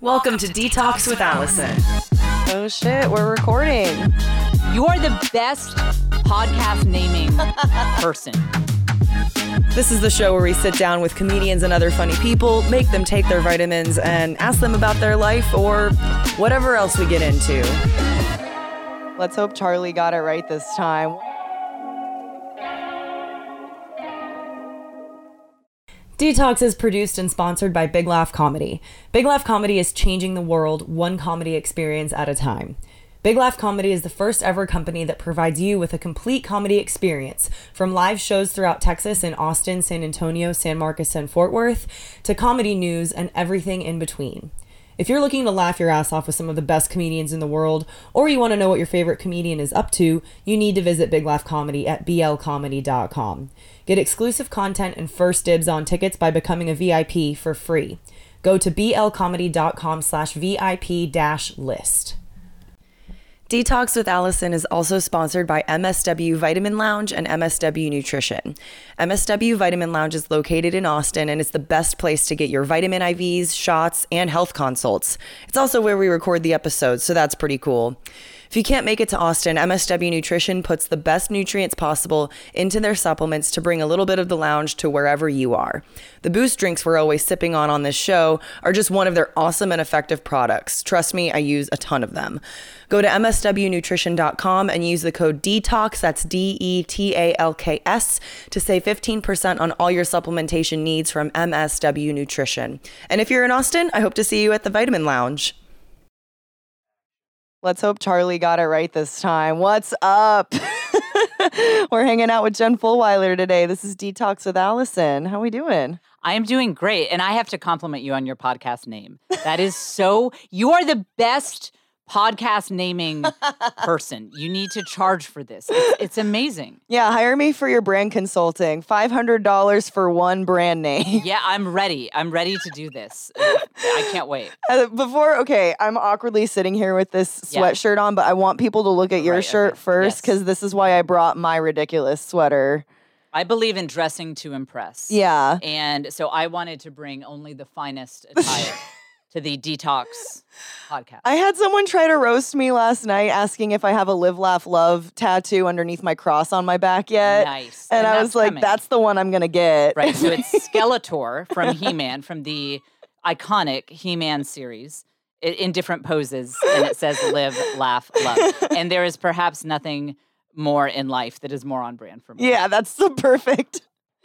Welcome to Detalks with Allison. Oh shit, we're recording. You're the best podcast naming person. This is the show where we sit down with comedians and other funny people, make them take their vitamins, and ask them about their life or whatever else we get into. Let's hope Charlie got it right this time. Detalks is produced and sponsored by Big Laugh Comedy. Big Laugh Comedy is changing the world one comedy experience at a time. Big Laugh Comedy is the first ever company that provides you with a complete comedy experience, from live shows throughout Texas in Austin, San Antonio, San Marcos, and Fort Worth, to comedy news and everything in between. If you're looking to laugh your ass off with some of the best comedians in the world, or you want to know what your favorite comedian is up to, you need to visit Big Laugh Comedy at blcomedy.com. Get exclusive content and first dibs on tickets by becoming a VIP for free. Go to blcomedy.com slash VIP dash list. Detalks with Allison is also sponsored by MSW Vitamin Lounge and MSW Nutrition. MSW Vitamin Lounge is located in Austin and it's the best place to get your vitamin IVs, shots, and health consults. It's also where we record the episodes, so that's pretty cool. If you can't make it to Austin, MSW Nutrition puts the best nutrients possible into their supplements to bring a little bit of the lounge to wherever you are. The boost drinks we're always sipping on on this show are just one of their awesome and effective products. Trust me, I use a ton of them. Go to mswnutrition.com and use the code DETALKS, that's D E T A L K S, to save 15% on all your supplementation needs from MSW Nutrition. And if you're in Austin, I hope to see you at the Vitamin Lounge. Let's hope Charlie got it right this time. What's up? we're hanging out with Jen Fulwiler today. This is Detalks with Allison. How are we doing? I am doing great. And I have to compliment you on your podcast name. That is so, you are the best podcast naming person. You need to charge for this. It's, it's amazing. Yeah, hire me for your brand consulting. $500 for one brand name. Yeah, I'm ready. I'm ready to do this. I can't wait. Uh, Before, okay, I'm awkwardly sitting here with this Yeah. sweatshirt on, but I want people to look at your Right, shirt okay. first Yes. because this is why I brought my ridiculous sweater. I believe in dressing to impress. Yeah. And so I wanted to bring only the finest attire to the Detalks podcast. I had someone try to roast me last night asking if I have a live, laugh, love tattoo underneath my cross on my back yet. nice. And, I was like, coming. that's the one I'm going to get. Right. So it's Skeletor from He Man, from the iconic He Man series in different poses. And it says live, laugh, love. And there is perhaps nothing more in life that is more on brand for me. yeah, that's the perfect.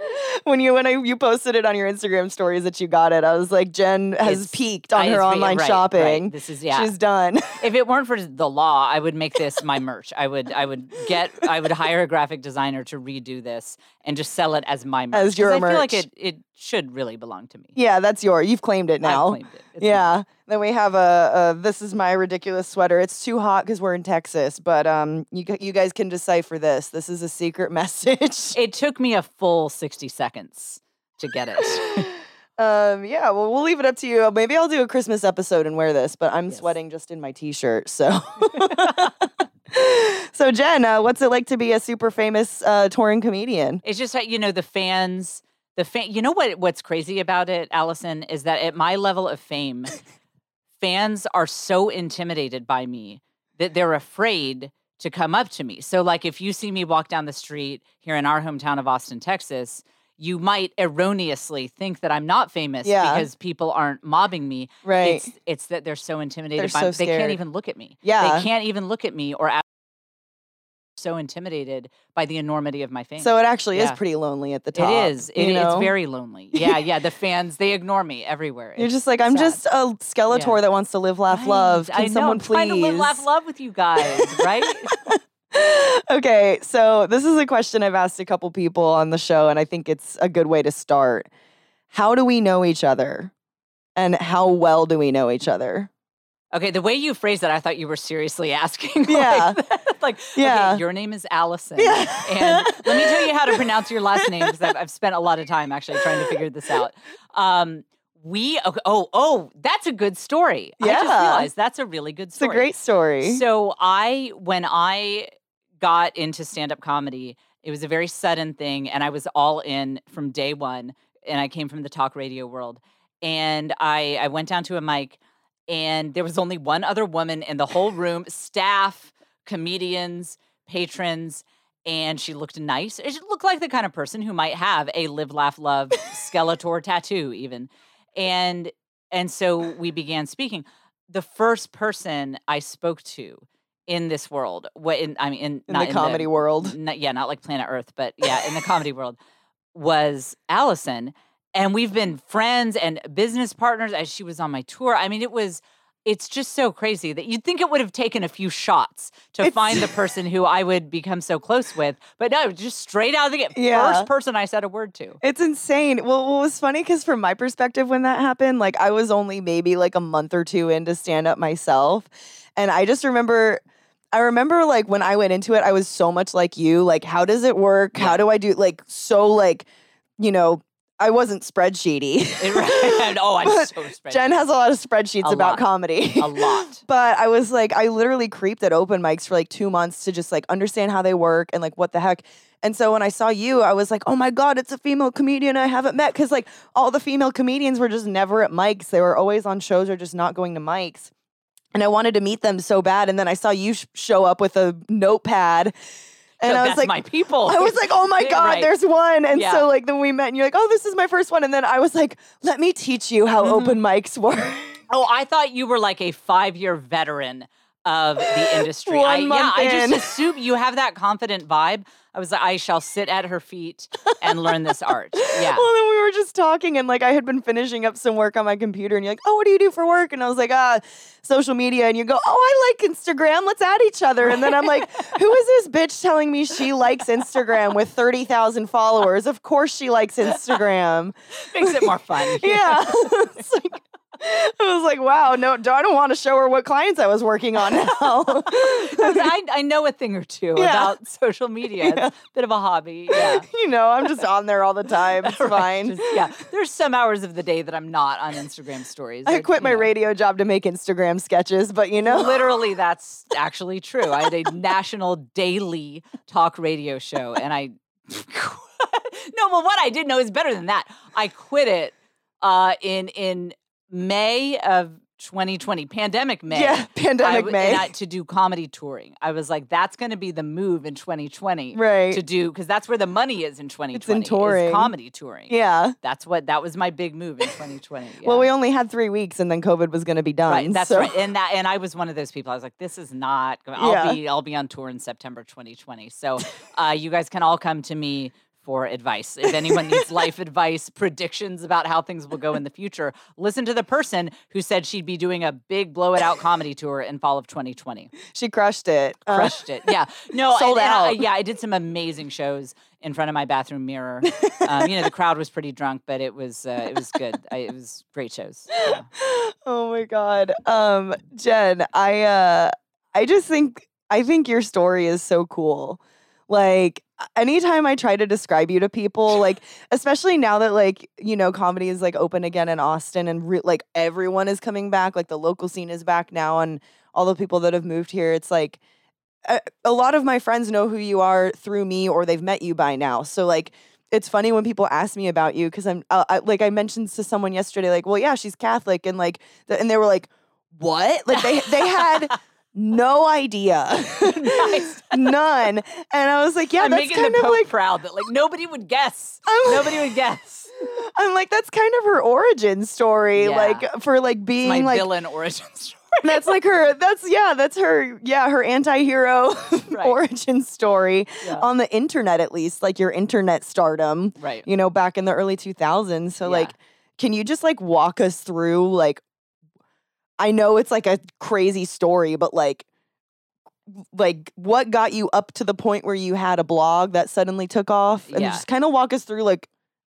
When you when I, you posted it on your Instagram stories that you got it, I was like, Jen has It's- peaked on I- her online right, right. shopping. This is yeah. She's done. if it weren't for the law, I would make this my merch. I would I would get I would hire a graphic designer to redo this and just sell it as my merch. As your merch. I feel like it it should really belong to me. yeah, that's your. You've claimed it now. I've claimed it. It's mine. Yeah. Then we have a, a this is my ridiculous sweater. It's too hot because we're in Texas, but um, you you guys can decipher this. This is a secret message. It took me a full 60 seconds to get it. um, yeah. Well, we'll leave it up to you. Maybe I'll do a Christmas episode and wear this, but I'm Yes. sweating just in my t-shirt. So. so Jen, uh, what's it like to be a super famous uh, touring comedian? It's just that you know the fans, the fan. You know what? What's crazy about it, Allison, is that at my level of fame, fans are so intimidated by me that they're afraid to come up to me. So, like, if you see me walk down the street here in our hometown of Austin, Texas. You might erroneously think that I'm not famous Yeah. because people aren't mobbing me. Right. It's it's that they're so intimidated They're by so they can't even look at me. Yeah. They can't even look at me or ask so intimidated by the enormity of my fame. So it actually is pretty lonely at the top. It is. It? It's very lonely. Yeah, yeah. The fans they ignore me everywhere. You're just like I'm sad. just a Skeletor Yeah. that wants to live, laugh, love. Can I know. someone I'm please? trying to live, laugh, love with you guys, right? okay, so this is a question I've asked a couple people on the show, and I think it's a good way to start. How do we know each other? And how well do we know each other? okay. The way you phrased that, I thought you were seriously asking. Yeah. Like, that. like Yeah. okay, your name is Allison. Yeah. and let me tell you how to pronounce your last name because I've, I've spent a lot of time actually trying to figure this out. Um, we okay, oh oh that's a good story. I just Yeah. realized that's a really good story. It's a great story. So I when I got into stand-up comedy, it was a very sudden thing and I was all in from day one and I came from the talk radio world. And I I went down to a mic and there was only one other woman in the whole room, staff, comedians, patrons, and she looked nice. She looked like the kind of person who might have a live, laugh, love Skeletor tattoo, even. And and so we began speaking. The first person I spoke to in this world, what in I mean in, In the comedy world. not, yeah, not like Planet Earth, but yeah, in the comedy world, was Allison. And we've been friends and business partners as she was on my tour. I mean, it was, it's just so crazy that you'd think it would have taken a few shots to It's- find the person who I would become so close with. But no, just straight out of the gate, Yeah. first person I said a word to. It's insane. Well, what was funny because from my perspective, when that happened, like I was only maybe like a month or two into stand up myself. And I just remember, I remember like when I went into it, I was so much like you. Like, how does it work? How do I do like so like, you know, I wasn't spreadsheety. Oh, I'm so spread. Jen has a lot of spreadsheets A about lot. comedy. a lot. But I was like, I literally creeped at open mics for like two months to just like understand how they work and like what the heck. And so when I saw you, I was like, oh my God, it's a female comedian I haven't met. Cause like all the female comedians were just never at mics. They were always on shows or just not going to mics. And I wanted to meet them so bad. And then I saw you sh- show up with a notepad. And No, I was like, my people. I was like, oh my God, Right. there's one. And Yeah. so like then we met and you're like, oh, this is my first one. And then I was like, let me teach you how Mm-hmm. open mics work. Oh, I thought you were like a five year veteron of the industry. I, One yeah, month I just assume you have that confident vibe. I was like, I shall sit at her feet and learn this art. Yeah. Well, then we were just talking, and like I had been finishing up some work on my computer, and you're like, "Oh, what do you do for work?" And I was like, "Ah, social media." And you go, "Oh, I like Instagram. Let's add each other." And then I'm like, "Who is this bitch telling me she likes Instagram with thirty thousand followers? Of course she likes Instagram." Makes it more fun. yeah, it's like. I was like, wow, no, I don't want to show her what clients I was working on now. I, I know a thing or two Yeah. about social media. It's a bit of a hobby. Yeah. you know, I'm just on there all the time. It's Right, fine. just- yeah. There's some hours of the day that I'm not on Instagram stories. I quit my know. radio job to make Instagram sketches, but you know, Literally, that's actually true. I had a national daily talk radio show, and I no, well, what I did know is better than that. I quit it uh, in in May of 2020, pandemic May. yeah, pandemic w- May. I- to do comedy touring. I was like, that's going to be the move in 2020 right. to do because that's where the money is in 2020. is touring. comedy touring. yeah. That's what that was my big move in 2020. Well, we only had three weeks, and then COVID was going to be done. Right, that's so- right, and that, and I was one of those people. I was like, "This is not. I'll Yeah. be, I'll be on tour in September 2020. So, uh, you guys can all come to me for advice. If anyone needs life advice, predictions about how things will go in the future, listen to the person who said she'd be doing a big blow it out comedy tour in fall of 2020. She crushed it. Uh, Crushed it. Yeah, no, Sold and- and I- out. yeah, I did some amazing shows in front of my bathroom mirror. um, you know, the crowd was pretty drunk, but it was uh, it was good. I, it was great shows. Yeah. oh my god, um, Jen, I uh, I just think I think your story is so cool. Like anytime I try to describe you to people, like especially now that like you know comedy is like open again in Austin and re- like everyone is coming back, like the local scene is back now, and all the people that have moved here, it's like a, a lot of my friends know who you are through me or they've met you by now. So like it's funny when people ask me about you because I'm uh, I, like I mentioned to someone yesterday like well yeah she's Catholic and like the, and they were like what like they they had no idea Nice. none and I was like yeah I'm that's making kind the of Pope like proud that like nobody would guess. I'm- nobody would guess. I'm like that's kind of her origin story Yeah. like for like being my like villain origin story. that's like her that's yeah that's her yeah her anti-hero Right. origin story Yeah. on the internet at least like your internet stardom Right. you know back in the early 2000s so Yeah. like can you just like walk us through like i know it's like a crazy story but like like what got you up to the point where you had a blog that suddenly took off and Yeah. just kind of walk us through like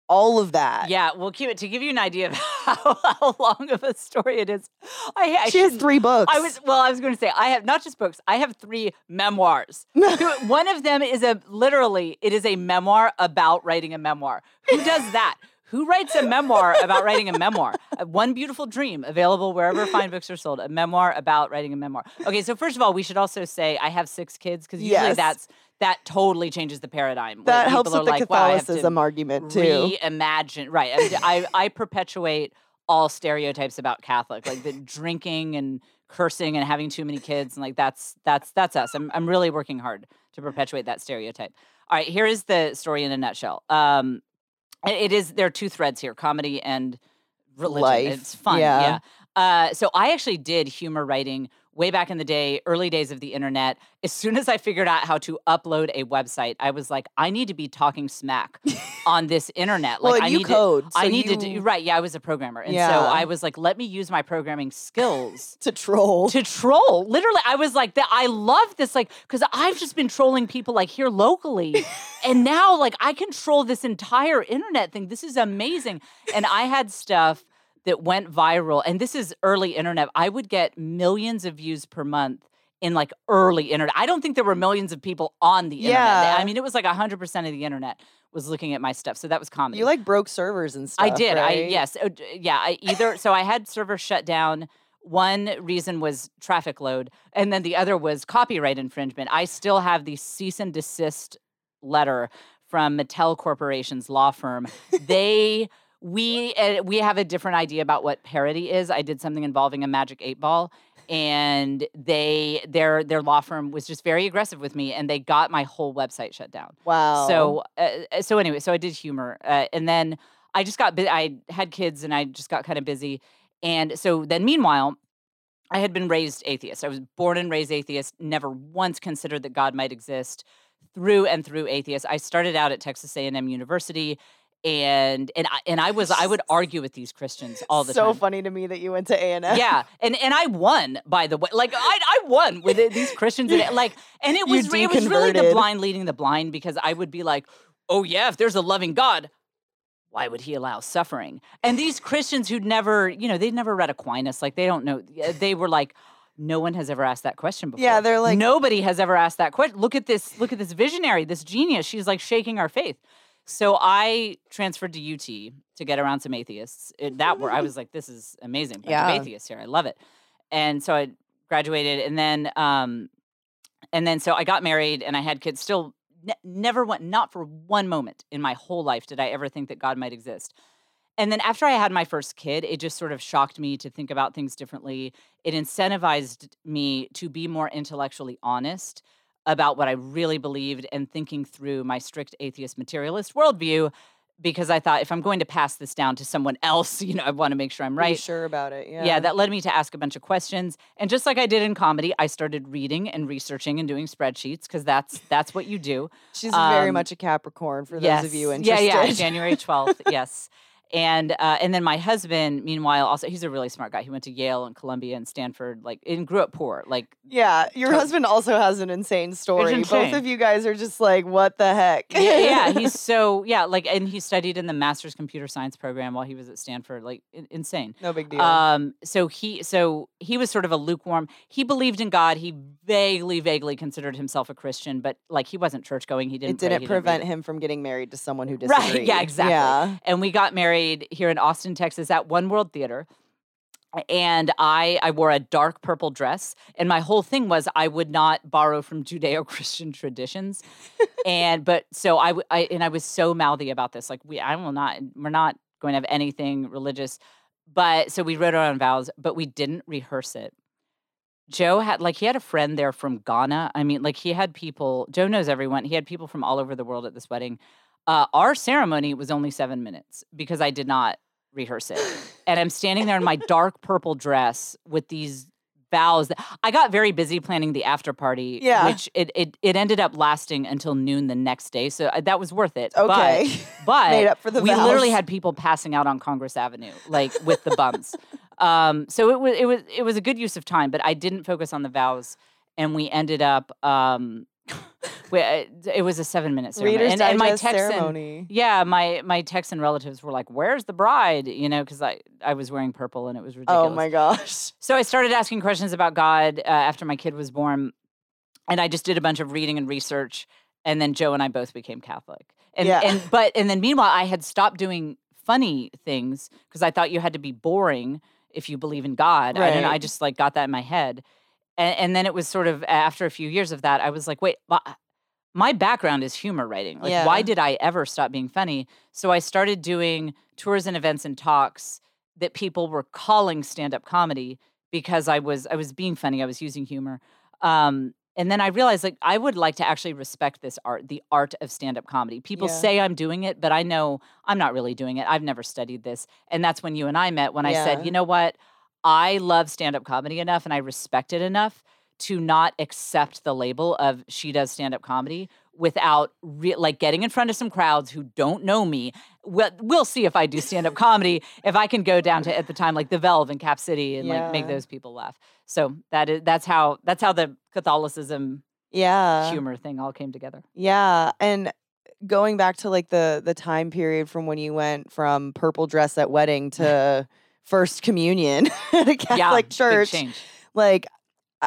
all of that Yeah, well, keep it to give you an idea of how, how long of a story it is. I, I she has three books I was well. I was going to say I have not just books. I have three memoirs. One of them is a literally it is a memoir about writing a memoir. Who does that? Who writes a memoir about writing a memoir? Uh, One Beautiful Dream, available wherever fine books are sold. A memoir about writing a memoir. Okay, so first of all, we should also say I have six kids because usually Yes. that's that totally changes the paradigm. that helps with the like, wow, I have to catholicism argument too reimagine right I, I, I perpetuate all stereotypes about Catholic, like the drinking and cursing and having too many kids, and like that's that's that's us. I'm I'm really working hard to perpetuate that stereotype. All right, here is the story in a nutshell. Um, it- is there are two threads here: comedy and religion. Life, It's fun, yeah. yeah. Uh, so I actually did humor writing way back in the day, early days of the internet. As soon as I figured out how to upload a website, I was like, I need to be talking smack on this internet. well, Like, and I you need code. to. I need you, to do right. Yeah, I was a programmer, and Yeah. so I was like, let me use my programming skills to troll. to troll. Literally, I was like, that. I love this, like, because I've just been trolling people like here locally, and now like I control this entire internet thing. This is amazing, and I had stuff that went viral, and this is early internet. I would get millions of views per month. In like early internet, I don't think there were millions of people on the internet. Yeah. I mean, it was like hundred percent of the internet was looking at my stuff. So that was comedy. you like broke servers and stuff. I did. I yes. uh, Yeah. I either so I had servers shut down. One reason was traffic load, and then the other was copyright infringement. I still have the cease and desist letter from Mattel Corporation's law firm. they we uh, we have a different idea about what parody is. I did something involving a magic eight ball, and they their their law firm was just very aggressive with me, and they got my whole website shut down. Wow. So, uh, so anyway, so I did humor, uh, and then I just got. Bu- I had kids, and I just got kind of busy, and so then meanwhile, I had been raised atheist. I was born and raised atheist. Never once considered that God might exist. Through and through atheist. I started out at Texas A and M University, and and I, and I was I would argue with these Christians all the so time So funny to me that you went to A and M. yeah, and and I won by the way. Like I I won with it, these Christians and it, like and it was it was really the blind leading the blind because I would be like, "Oh yeah, if there's a loving God, why would he allow suffering?" And these Christians who'd never, you know, they'd never read Aquinas, like they don't know. They were like, "No one has ever asked that question before." Yeah, they're like- nobody has ever asked that question. Look at this, look at this visionary, this genius. She's like shaking our faith. So I transferred to UT to get around some atheists. It, that were I was like, this is amazing. Bunch Yeah. of atheists here. I love it. And so I graduated, and then um, and then so I got married, and I had kids. Still, ne- never went, not for one moment in my whole life did I ever think that God might exist. And then after I had my first kid, it just sort of shocked me to think about things differently. It incentivized me to be more intellectually honest about what I really believed and thinking through my strict atheist materialist worldview because I thought if I'm going to pass this down to someone else, you know, I want to make sure I'm Be right. sure about it. Yeah. Yeah. that led me to ask a bunch of questions. And just like I did in comedy, I started reading and researching and doing spreadsheets because that's that's what you do. She's very um, much a Capricorn for yes. those of you interested. Yeah, yeah, January 12th. yes. And uh, and then my husband, meanwhile, also he's a really smart guy. He went to Yale and Columbia and Stanford, like and grew up poor. Like Yeah, your To- husband also has an insane story. Both of you guys are just like, what the heck? yeah, yeah, he's so yeah, like and he studied in the master's computer science program while he was at Stanford, like in- insane. no big deal. Um, so he so he was sort of a lukewarm. He believed in God. He vaguely, vaguely considered himself a Christian, but like he wasn't church going. He didn't. it didn't read prevent it. him from getting married to someone who disagreed. Right, yeah, exactly. Yeah. And we got married here in Austin, Texas, at One World Theater. And I I wore a dark purple dress, and my whole thing was I would not borrow from Judeo-Christian traditions, and but so I, I and I was so mouthy about this, like we I will not we're not going to have anything religious, but so we wrote our own vows, but we didn't rehearse it. Joe had like he had a friend there from Ghana. I mean, like he had people. Joe knows everyone. He had people from all over the world at this wedding. Uh, our ceremony was only seven minutes because I did not rehearse it, and I'm standing there in my dark purple dress with these vows. That, I got very busy planning the after party, Yeah. which it, it it ended up lasting until noon the next day, so uh, that was worth it. Okay. but, but Made up for the we literally had people passing out on Congress Avenue, like with the bumps. um, so it was it was it was a good use of time, but I didn't focus on the vows, and we ended up. Um, it was a seven minute ceremony, Reader's and, and my Texan, ceremony. yeah, my my Texan relatives were like, "Where's the bride?" You know, because I I was wearing purple and it was ridiculous. Oh my gosh. So I started asking questions about God uh, after my kid was born, and I just did a bunch of reading and research. And then Joe and I both became Catholic. And Yeah. and but and then meanwhile, I had stopped doing funny things because I thought you had to be boring if you believe in God. I, don't know, I just like got that in my head. And, and then it was sort of after a few years of that, I was like, wait, my background is humor writing. Like, why did I ever stop being funny? So I started doing tours and events and talks that people were calling stand-up comedy because I was I was being funny, I was using humor. Um, and then I realized like I would like to actually respect this art, the art of stand-up comedy. People Yeah. say I'm doing it, but I know I'm not really doing it. I've never studied this. And that's when you and I met when I said, "You know what? I love stand-up comedy enough and I respect it enough to not accept the label of she does stand-up comedy without re- like getting in front of some crowds who don't know me. We'll, we'll see if I do stand-up comedy if I can go down to at the time like the Velve in Cap City and like make those people laugh. So that is that's how that's how the Catholicism Yeah. humor thing all came together. Yeah, and going back to like the the time period from when you went from purple dress at wedding to first communion at a Catholic yeah, church, like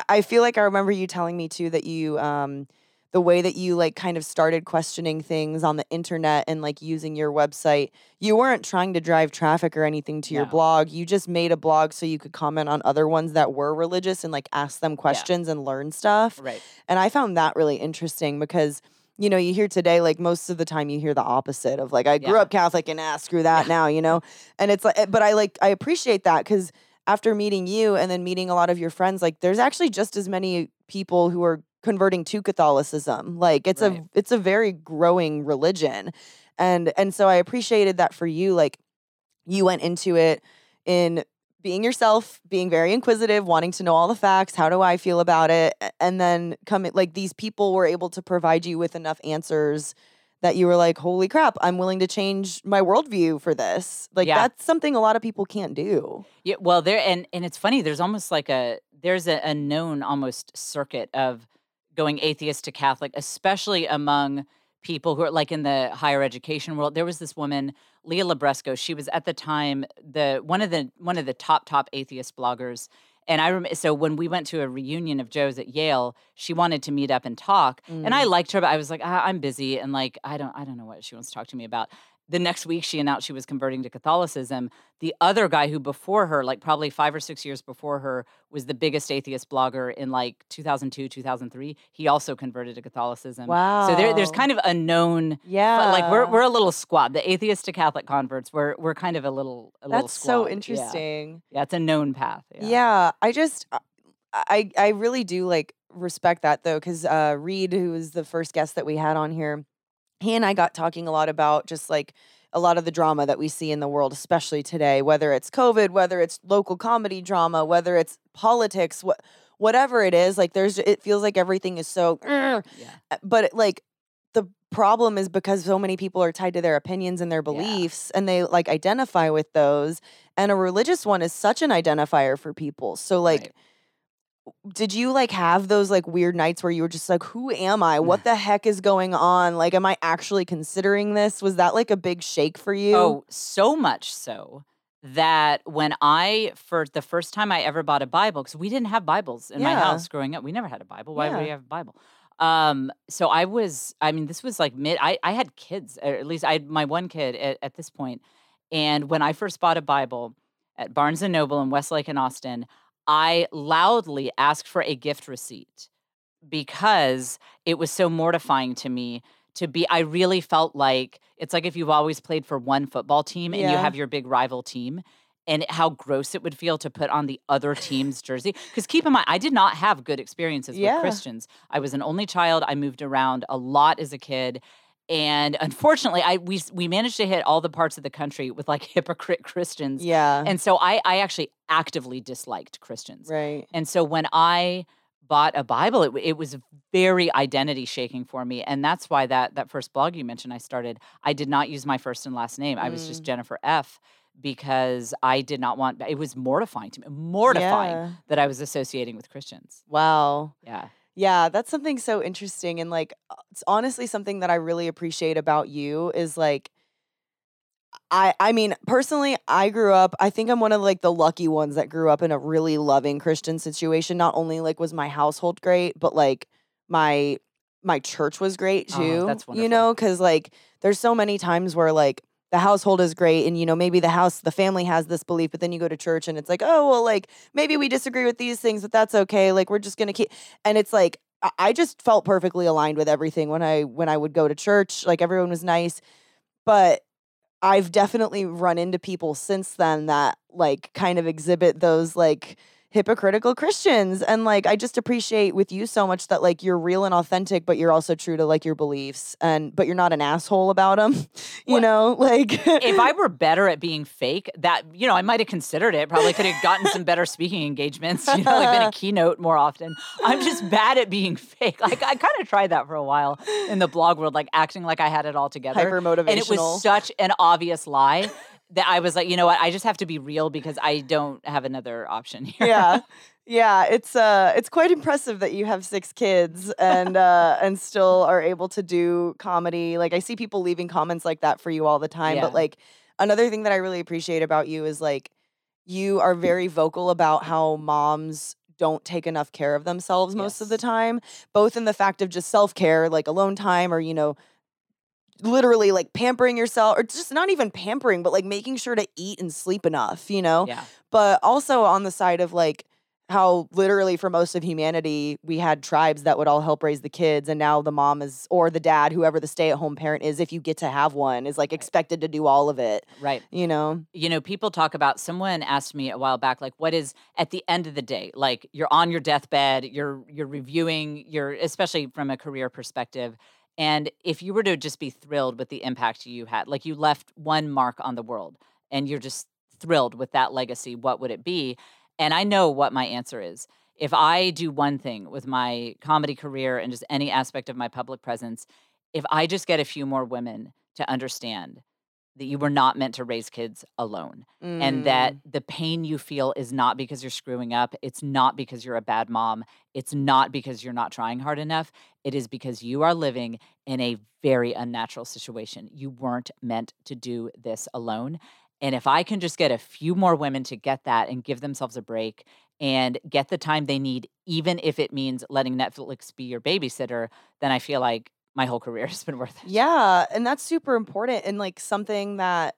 I- feel like I remember you telling me too that you um the way that you like kind of started questioning things on the internet and like using your website you weren't trying to drive traffic or anything to your No. blog. You just made a blog so you could comment on other ones that were religious and like ask them questions and learn stuff. Right. and I found that really interesting because, you know, you hear today, like most of the time you hear the opposite of like, I grew Yeah. up Catholic and ah, screw that now, you know? And it's like, but I like, I appreciate that because after meeting you and then meeting a lot of your friends, like there's actually just as many people who are converting to Catholicism. Like it's Right. a, it's a very growing religion. And, and so I appreciated that for you. Like you went into it in being yourself, being very inquisitive, wanting to know all the facts. How do I feel about it? And then coming, like these people were able to provide you with enough answers that you were like, holy crap, I'm willing to change my worldview for this. Like Yeah. that's something a lot of people can't do. Yeah, well, there and and it's funny. There's almost like a there's a, a known almost circuit of going atheist to Catholic, especially among people who are like in the higher education world. There was this woman, Leah Libresco. She was at the time the one of the one of the top top atheist bloggers. And I remember, so when we went to a reunion of Joe's at Yale, she wanted to meet up and talk, and I liked her, but I was like, ah, I'm busy, and like, I don't, I don't know what she wants to talk to me about. The next week, she announced she was converting to Catholicism. The other guy who before her, like probably five or six years before her, was the biggest atheist blogger in like 2002, 2003. He also converted to Catholicism. Wow. So there, there's kind of a known, Yeah. like we're we're a little squad. The atheist to Catholic converts, we're we're kind of a little a little That's squad. so interesting. Yeah, it's a known path. Yeah. Yeah. I just uh, I I really do like respect that though cuz uh Reed who was the first guest that we had on here he and I got talking a lot about just like a lot of the drama that we see in the world especially today whether it's covid whether it's local comedy drama whether it's politics what whatever it is like there's it feels like everything is so Yeah. uh, but it, like the problem is because so many people are tied to their opinions and their beliefs and they like identify with those and a religious one is such an identifier for people so like Right. Did you like have those like weird nights where you were just like who am i what the heck is going on like am i actually considering this was that like a big shake for you Oh, so much so that when I for the first time I ever bought a Bible because we didn't have Bibles in my house growing up. We never had a Bible. Why would we have a Bible? Um, so I was. I mean, this was like mid. I I had kids. Or at least I had my one kid at, at this point. And when I first bought a Bible at Barnes and Noble in Westlake and Austin, I loudly asked for a gift receipt because it was so mortifying to me to be I really felt like it's like if you've always played for one football team and you have your big rival team and how gross it would feel to put on the other team's jersey because keep in mind I did not have good experiences Yeah. with Christians. I was an only child. I moved around a lot as a kid. And unfortunately, I we we managed to hit all the parts of the country with like hypocrite Christians. yeah And so I I actually actively disliked Christians. right And so when I bought a Bible, it, it was very identity shaking for me. And that's why that that first blog you mentioned I started, I did not use my first and last name. I was just Mm. Jennifer F because I did not want it was mortifying to me. Mortifying Yeah. that I was associating with Christians. wow Yeah. Yeah, that's something so interesting and like uh, it's honestly something that I really appreciate about you is like I I mean, personally, I grew up, I think I'm one of like the lucky ones that grew up in a really loving Christian situation. Not only like was my household great, but like my my church was great Oh, too. that's You know, cuz like there's so many times where like the household is great and you know maybe the house the family has this belief but then you go to church and it's like oh well like maybe we disagree with these things but that's okay like we're just going to keep and it's like I just felt perfectly aligned with everything when I when I would go to church. Like everyone was nice, but I've definitely run into people since then that like kind of exhibit those like hypocritical Christians. And like, I just appreciate with you so much that like you're real and authentic, but you're also true to like your beliefs and, but you're not an asshole about them, you What- know? Like, if I were better at being fake, that you know, I might have considered it. Probably could have gotten some better speaking engagements. You know, like been a keynote more often. I'm just bad at being fake. Like I kind of tried that for a while in the blog world, like acting like I had it all together. hyper motivational. and it was such an obvious lie that I was like, you know what? I just have to be real because I don't have another option here. yeah. Yeah, it's uh it's quite impressive that you have six kids and uh and still are able to do comedy. Like I see people leaving comments like that for you all the time, Yeah. but like another thing that I really appreciate about you is like you are very vocal about how moms don't take enough care of themselves most of the time, both in the fact of just self-care, like alone time or you know literally like pampering yourself or just not even pampering but like making sure to eat and sleep enough, you know? Yeah. but also on the side of like how literally for most of humanity we had tribes that would all help raise the kids and now the mom is or the dad whoever the stay-at-home parent is if you get to have one is like expected to do all of it Right. you know you know, people talk about someone asked me a while back, like, what is at the end of the day, like you're on your deathbed, you're you're reviewing your especially from a career perspective. And if you were to just be thrilled with the impact you had, like you left one mark on the world and you're just thrilled with that legacy, what would it be? And I know what my answer is. If I do one thing with my comedy career and just any aspect of my public presence, if I just get a few more women to understand that you were not meant to raise kids alone and that Mm. the pain you feel is not because you're screwing up. It's not because you're a bad mom. It's not because you're not trying hard enough. It is because you are living in a very unnatural situation. You weren't meant to do this alone. And if I can just get a few more women to get that and give themselves a break and get the time they need, even if it means letting Netflix be your babysitter, then I feel like my whole career has been worth it. yeah and that's super important and like something that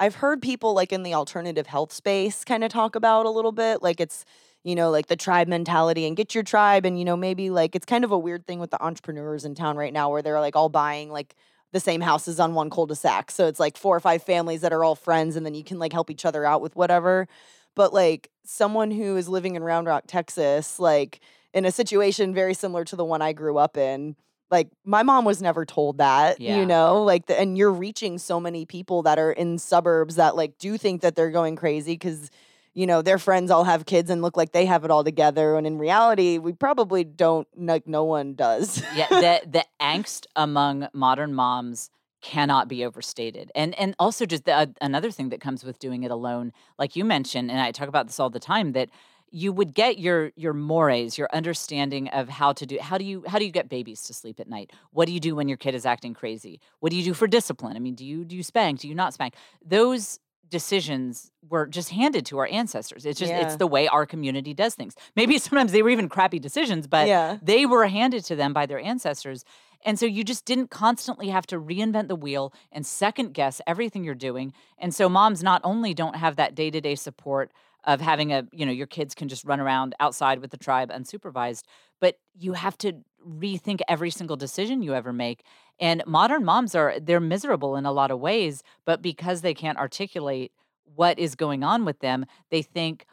i've heard people like in the alternative health space kind of talk about a little bit like it's you know like the tribe mentality and get your tribe and you know maybe like it's kind of a weird thing with the entrepreneurs in town right now where they're like all buying like the same houses on one cul-de-sac so it's like four or five families that are all friends and then you can like help each other out with whatever but like someone who is living in round rock texas like in a situation very similar to the one i grew up in like my mom was never told that Yeah. you know like the, and you're reaching so many people that are in suburbs that like do think that they're going crazy because you know their friends all have kids and look like they have it all together and in reality we probably don't like no one does yeah, the the angst among modern moms cannot be overstated. And and also just the, uh, another thing that comes with doing it alone, like you mentioned, and I talk about this all the time, that you would get your your mores, your understanding of how to do how do you how do you get babies to sleep at night? What do you do when your kid is acting crazy? What do you do for discipline? I mean, do you do you spank? Do you not spank? Those decisions were just handed to our ancestors. It's just Yeah. it's the way our community does things. Maybe sometimes they were even crappy decisions, but yeah they were handed to them by their ancestors. And so you just didn't constantly have to reinvent the wheel and second guess everything you're doing. And so moms not only don't have that day to day support of having a, you know, your kids can just run around outside with the tribe unsupervised, but you have to rethink every single decision you ever make. And modern moms are, they're miserable in a lot of ways, but because they can't articulate what is going on with them, they think,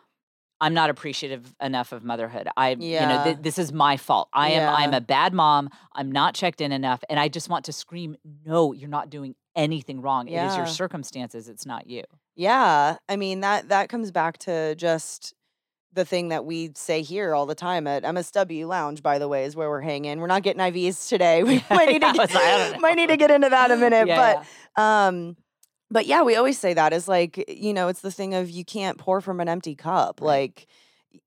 I'm not appreciative enough of motherhood. I, you know, th- this is my fault. I am, I'm a bad mom. I'm not checked in enough, and I just want to scream, "No, you're not doing anything wrong. It is your circumstances. It's not you." Yeah, I mean that that comes back to just the thing that we say here all the time at MSW Lounge. By the way, is where we're hanging. We're not getting IVs today. We might need to was like, I get, might need to get into that a minute. Yeah, but um, but yeah, we always say that is like you know it's the thing of you can't pour from an empty cup. Right. Like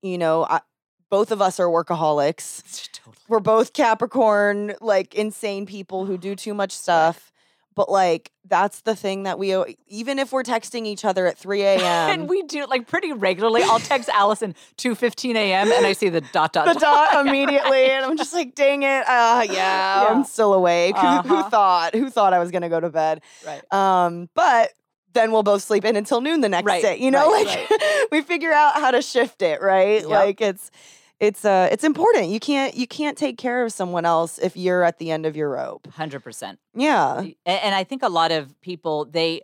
you know, I, both of us are workaholics. totally. We're both Capricorn, like insane people who do too much stuff. But like that's the thing that we even if we're texting each other at 3 a.m. and we do it like pretty regularly. I'll text Allison two fifteen a.m. and I see the dot dot the dot. dot immediately and I'm just like, dang it. Uh yeah, Yeah. I'm still awake. Who, Uh-huh. who thought? Who thought I was gonna go to bed? Right. Um, but then we'll both sleep in until noon the next Right, day. You know, right, like we figure out how to shift it, right? Yep. Like it's it's uh it's important. You can't you can't take care of someone else if you're at the end of your rope. Hundred percent. Yeah. A- and I think a lot of people they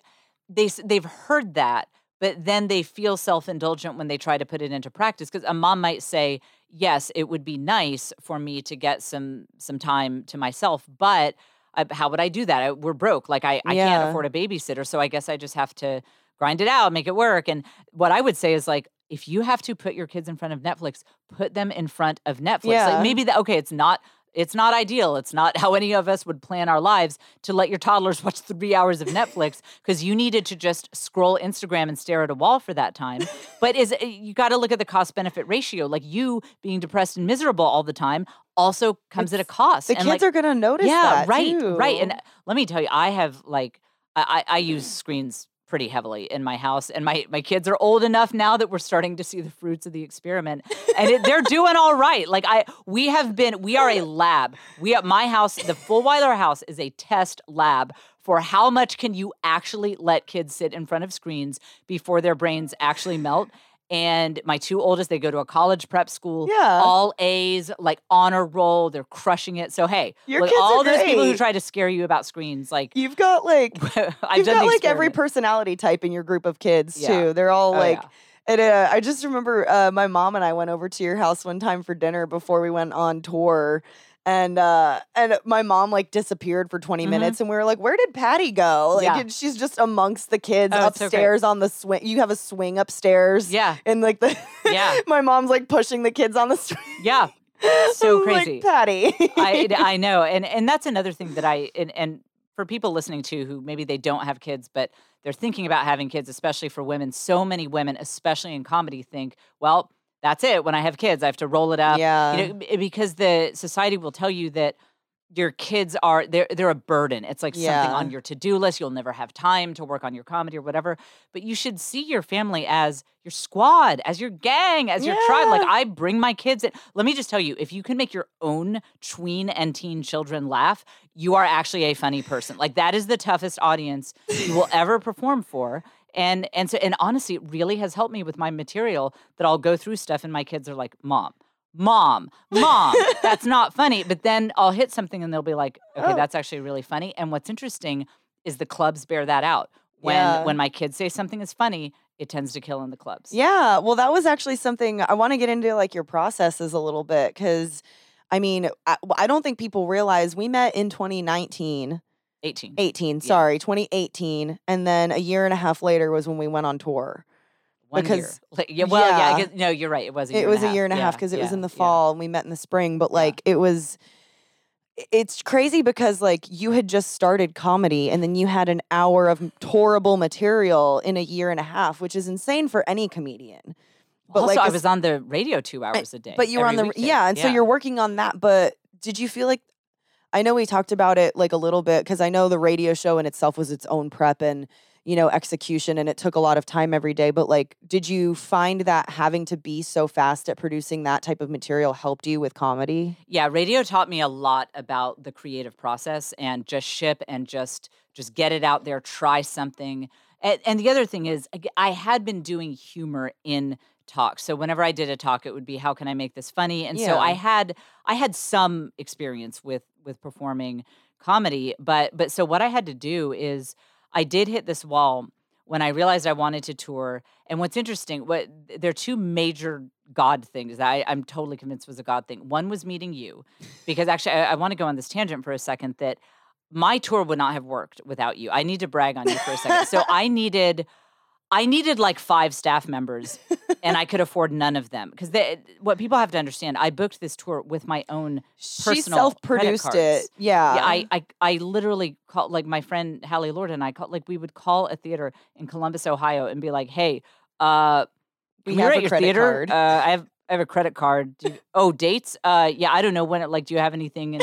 they they've heard that, but then they feel self-indulgent when they try to put it into practice because a mom might say, "Yes, it would be nice for me to get some some time to myself, but I, how would I do that? I, we're broke. Like I, I Yeah. can't afford a babysitter, so I guess I just have to grind it out, make it work." And what I would say is like, if you have to put your kids in front of Netflix, put them in front of Netflix. Yeah. Like maybe that okay, it's not it's not ideal. It's not how any of us would plan our lives to let your toddlers watch three hours of Netflix because you needed to just scroll Instagram and stare at a wall for that time. But is eh, you got to look at the cost benefit ratio. Like you being depressed and miserable all the time also comes at a cost. The and kids like, are gonna notice yeah, that. right, too. right. And uh, let me tell you, I have like I I use screens pretty heavily in my house, and my my kids are old enough now that we're starting to see the fruits of the experiment, and it, they're doing all right. Like I, we have been, we are a lab. We at my house, the Fulwiler house is a test lab for how much can you actually let kids sit in front of screens before their brains actually melt. And my two oldest, they go to a college prep school, Yeah. all A's, like honor roll. They're crushing it. So hey, Your like kids are all those people who try to scare you about screens, like You've got like I've you've got like every personality type in your group of kids Yeah. too. They're all Oh, like yeah. And uh, I just remember uh, my mom and I went over to your house one time for dinner before we went on tour. And uh, and my mom like disappeared for 20 Mhm. minutes, and we were like, "Where did Patty go?" Like, Yeah. she's just amongst the kids Oh, it's so upstairs on the swing. You have a swing upstairs, Yeah, and like the Yeah. my mom's like pushing the kids on the swing. yeah. So crazy. like, Patty. I I know, and and that's another thing that I and, and for people listening to who maybe they don't have kids, but they're thinking about having kids, especially for women. So many women, especially in comedy, think, well, that's it. When I have kids, I have to roll it up. yeah, You know, because the society will tell you that your kids are they're they're a burden. It's like something on your to-do list. You'll never have time to work on your comedy or whatever. But you should see your family as your squad, as your gang, as your tribe. Like I bring my kids in. Let me just tell you, if you can make your own tween and teen children laugh, you are actually a funny person. Like that is the toughest audience you will ever perform for. And and so and honestly, it really has helped me with my material that I'll go through stuff and my kids are like, "Mom, mom, mom, that's not funny." But then I'll hit something and they'll be like, "Okay, Oh. that's actually really funny." And what's interesting is the clubs bear that out. When Yeah. when my kids say something is funny, it tends to kill in the clubs. Yeah, well, that was actually something I want to get into, like your processes a little bit, because I mean, I, I don't think people realize we met in 2019, 18. 18, sorry, 2018, and then a year and a half later was when we went on tour. One because- Like, yeah, well, yeah, I yeah. guess, no, you're right. It was a year It was a year and a half Yeah, because it was in the yeah. fall and we met in the spring, but Yeah. like it was. It's crazy because like you had just started comedy and then you had an hour of horrible material in a year and a half, which is insane for any comedian. But also, like I was on the radio two hours a day. But you were on the weekday. yeah, and so you're working on that. But did you feel like I know we talked about it like a little bit because I know the radio show in itself was its own prep and you know execution, and it took a lot of time every day. But like, did you find that having to be so fast at producing that type of material helped you with comedy? yeah radio taught me a lot about the creative process and just ship and just just get it out there try something and, and the other thing is i had been doing humor in talk so whenever i did a talk it would be how can i make this funny and so i had i had some experience with with performing comedy but but so what i had to do is i did hit this wall when i realized i wanted to tour and what's interesting what there are two major god things that I, i'm totally convinced was a god thing. One was meeting you because actually i, I want to go on this tangent for a second that my tour would not have worked without you. I need to brag on you for a second. So i needed i needed like five staff members and i could afford none of them because what people have to understand i booked this tour with my own she Personal credit self-produced it. Yeah, yeah, I, I I literally called like my friend Hallie Lord and I called like we would call a theater in Columbus, Ohio, and be like, "Hey, uh, We have rent a your credit theater? card." Uh, I have I have a credit card. Do you- oh, dates? Uh, yeah, I don't know when. It, like, do you have anything in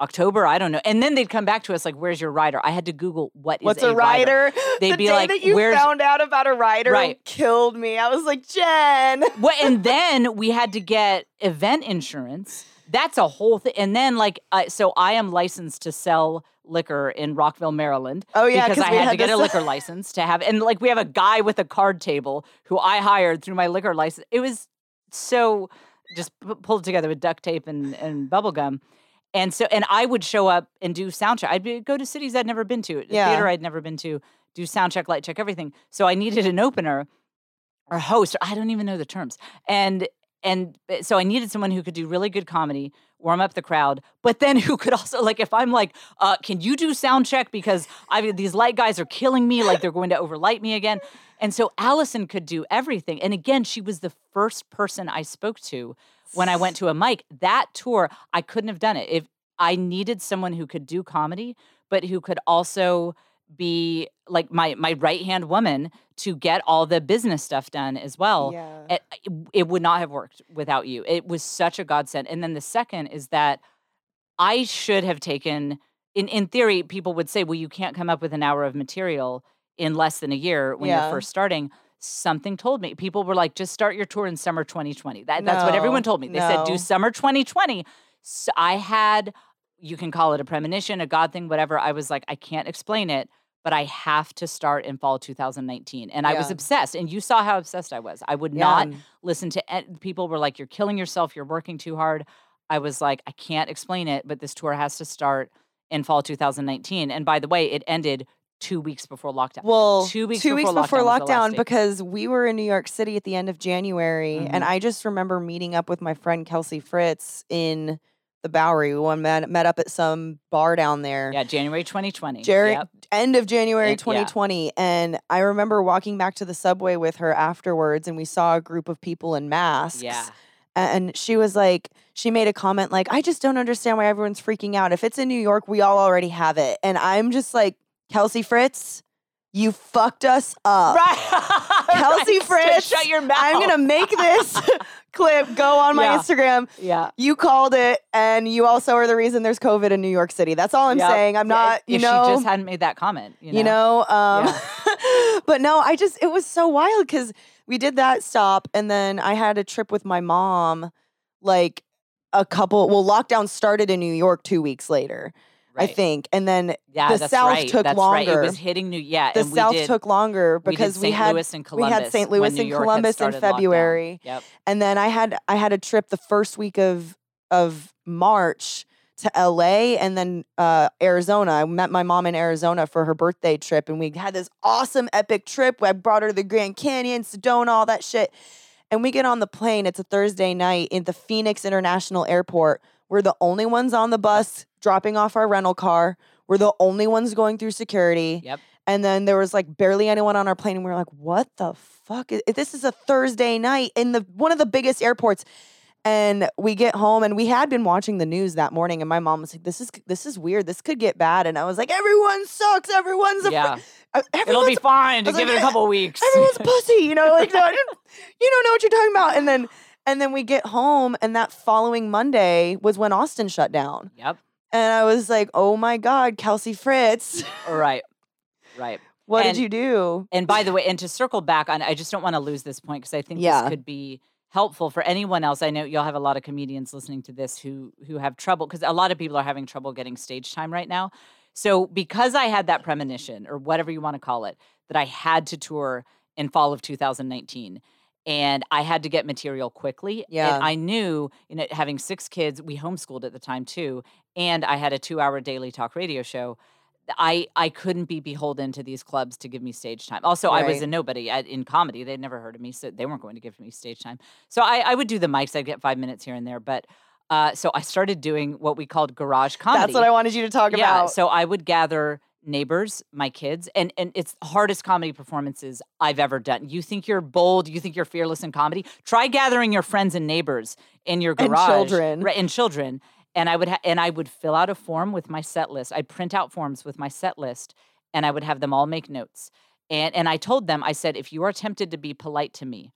October? I don't know. And then they'd come back to us like, "Where's your rider?" I had to Google what is What's a rider? They'd the be day like, that you "Where's-" found out about a rider Right. killed me. I was like, Jen. Well, and then we had to get event insurance. That's a whole thing. And then, like, uh, so I am licensed to sell liquor in Rockville, Maryland. Oh yeah, because I we had, to had get a liquor license to have, and like we have a guy with a card table who I hired through my liquor license. It was so just p- pulled together with duct tape and, and bubble gum. And so, and I would show up and do sound check. I'd be, go to cities I'd never been to, a Yeah. theater I'd never been to, do sound check, light check, everything. So I needed an opener or host, or I don't even know the terms. And and eh, so I needed someone who could do really good comedy, warm up the crowd, but then who could also like if I'm like, uh, can you do sound check because I these light guys are killing me, like they're going to overlight me again. And so Allison could do everything. And again, she was the first person I spoke to when I went to a mic. That tour, I couldn't have done it if I needed someone who could do comedy, but who could also be like my my right hand woman to get all the business stuff done as well. Yeah. It, it would not have worked without you. It was such a godsend. And then the second is that I should have taken in in theory people would say well you can't come up with an hour of material in less than a year when Yeah. you're first starting. Something told me people were like just start your tour in summer 2020. That, that's what everyone told me. They said do summer 2020. So I had you can call it a premonition, a God thing, whatever. I was like, I can't explain it, but I have to start in fall 2019. And I was obsessed. And you saw how obsessed I was. I would Yeah. not listen to people were like, You're killing yourself, you're working too hard. I was like, I can't explain it, but this tour has to start in fall 2019. And by the way, it ended two weeks before lockdown. Well, Two weeks two before before lockdown last lockdown because we were in New York City at the end of January, and Mhm. I just remember meeting up with my friend Kelsey Fritz in the Bowery. We met, met up at some bar down there. yeah, January 2020. Jerry, Yep. end of January And- yeah. 2020. And I remember walking back to the subway with her afterwards, and we saw a group of people in masks. Yeah. And she was like, she made a comment like, I just don't understand why everyone's freaking out. If it's in New York, we all already have it. And I'm just like, Kelsey Fritz, you fucked us up. Right. Kelsey Right. Fritz, Shut your mouth. I'm gonna make this clip go on my Yeah. Instagram. Yeah. You called it, and you also are the reason there's COVID in New York City. That's all I'm Yep. saying. I'm not, if, you if know, she just hadn't made that comment, you know. you know. Um, but no, I just it was so wild because we did that stop, and then I had a trip with my mom, like a couple. Well, lockdown started in New York two weeks later, I think, and then Yeah, the South right. took that's Right. It longer. was hitting New. Yeah, the South did, took longer because we, St. had Louis and we had St. Louis and Columbus in lockdown. February. Yep. and then I had I had a trip the first week of of March to LA and then uh, Arizona. I met my mom in Arizona for her birthday trip, and we had this awesome epic trip. Where I brought her to the Grand Canyon, Sedona, all that shit. And we get on the plane. It's a Thursday night in the Phoenix International Airport. We're the only ones on the bus dropping off our rental car. We're the only ones going through security. Yep. And then there was like barely anyone on our plane, and we were like, "What the fuck? Is, this is a Thursday night in the one of the biggest airports." And we get home, and we had been watching the news that morning, and my mom was like, "This is this is weird. This could get bad." And I was like, "Everyone sucks. Everyone's Yeah. uh, It'll be fine. Just was give like, it a couple weeks. everyone's pussy, you know, like no, you don't know what you're talking about. And then and then we get home, and that following Monday was when Austin shut down, yep. and I was like, "Oh my god, Kelsey Fritz, Right. Right. what And- did you do?" And by the way, and to circle back on, I just don't want to lose this point because I think Yeah. this could be helpful for anyone else. I know you'll have a lot of comedians listening to this who who have trouble because a lot of people are having trouble getting stage time right now. So because I had that premonition or whatever you want to call it, that I had to tour in fall of 2019 and I had to get material quickly. Yeah. And I knew, you know, having six kids, we homeschooled at the time too, and I had a two hour daily talk radio show. I I couldn't be beholden to these clubs to give me stage time. Also, I was a nobody at, in comedy. They'd never heard of me, so they weren't going to give me stage time. So I, I would do the mics. I'd get five minutes here and there. But uh, so I started doing what we called garage comedy. That's what I wanted you to talk yeah. about. So I would gather neighbors, my kids, and and it's the hardest comedy performances I've ever done. You think you're bold, you think you're fearless in comedy. Try gathering your friends and neighbors in your garage, And children. right? And children. And I would ha- and I would fill out a form with my set list. I'd print out forms with my set list, and I would have them all make notes. And and I told them, I said, if you are tempted to be polite to me,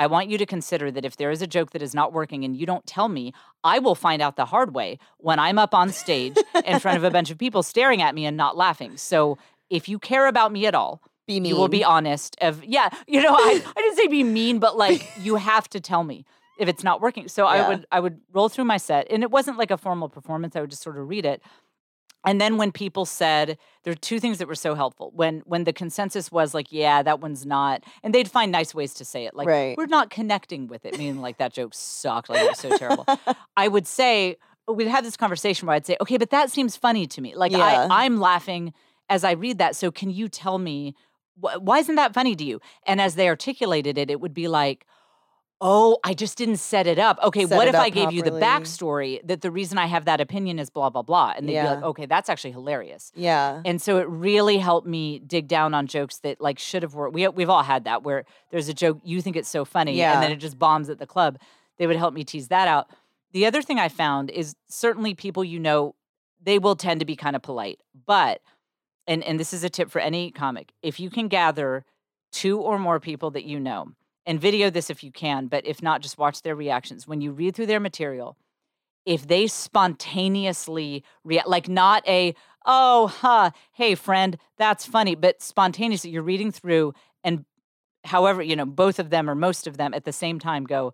I want you to consider that if there is a joke that is not working and you don't tell me, I will find out the hard way when I'm up on stage in front of a bunch of people staring at me and not laughing. So if you care about me at all, be mean. you will be honest. Of yeah, you know, I, I didn't say be mean, but like you have to tell me if it's not working. So I would I would roll through my set, and it wasn't like a formal performance. I would just sort of read it. And then when people said there are two things that were so helpful. When when the consensus was like, yeah, that one's not, and they'd find nice ways to say it, like Right. we're not connecting with it, meaning like that joke sucked, like it was so terrible. I would say we'd have this conversation where I'd say, okay, but that seems funny to me. Like Yeah. I, I'm laughing as I read that, so can you tell me wh- why isn't that funny to you? And as they articulated it, it would be like, Oh, I just didn't set it up. Okay, Set what if I gave you the backstory that the reason I have that opinion is blah blah blah, and they'd be like, okay, that's actually hilarious. Yeah. And so it really helped me dig down on jokes that like should have worked. We we've all had that where there's a joke you think it's so funny yeah. and then it just bombs at the club. They would help me tease that out. The other thing I found is certainly people you know they will tend to be kind of polite, but and and this is a tip for any comic. If you can gather two or more people that you know and video this if you can, but if not just watch their reactions when you read through their material if they spontaneously react, like not a, oh, huh, hey, friend, that's funny, but spontaneously, you're reading through and however, you know, both of them or most of them at the same time go,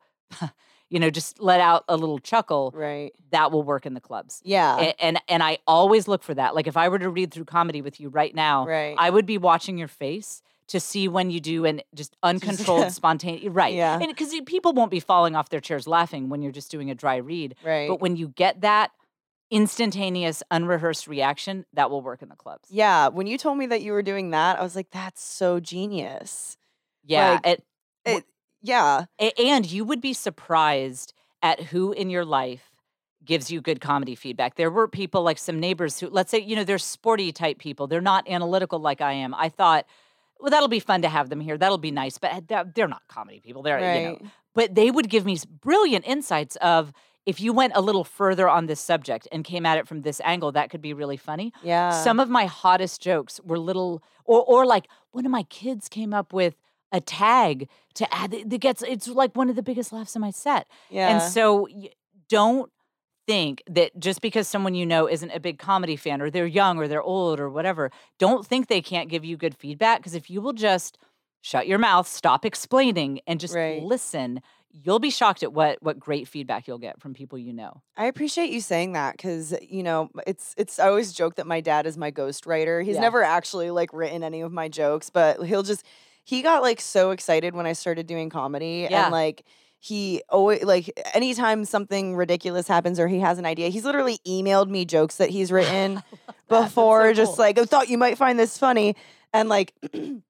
you know, just let out a little chuckle, Right. that will work in the clubs. Yeah. A- And, and I always look for that. Like if I were to read through comedy with you right now, right. I would be watching your face to see when you do an just uncontrolled spontaneous right. Yeah. Because people won't be falling off their chairs laughing when you're just doing a dry read. right. But when you get that instantaneous, unrehearsed reaction, that will work in the clubs. yeah. When you told me that you were doing that, I was like, that's so genius. Yeah. Like, it- It, yeah. and you would be surprised at who in your life gives you good comedy feedback. There were people like some neighbors who, let's say, you know, they're sporty type people. They're not analytical like I am. I thought, well, that'll be fun to have them here. That'll be nice. But uh, they're- they're not comedy people. They're, you know, but they would give me brilliant insights of if you went a little further on this subject and came at it from this angle, that could be really funny. Yeah. Some of my hottest jokes were little, or or like one of my kids came up with a tag to add that that gets it's like one of the biggest laughs in my set. yeah. And so don't think that just because someone you know isn't a big comedy fan or they're young or they're old or whatever, don't think they can't give you good feedback because if you will just shut your mouth, stop explaining and just Right. listen, you'll be shocked at what what great feedback you'll get from people you know. I appreciate you saying that because you know it's it's. I always joke that my dad is my ghostwriter. He's Yeah. never actually like written any of my jokes, but he'll just he got like so excited when I started doing comedy Yeah. and like he always like anytime something ridiculous happens or he has an idea, he's literally emailed me jokes that he's written before, so just cool. like I thought you might find this funny, and like.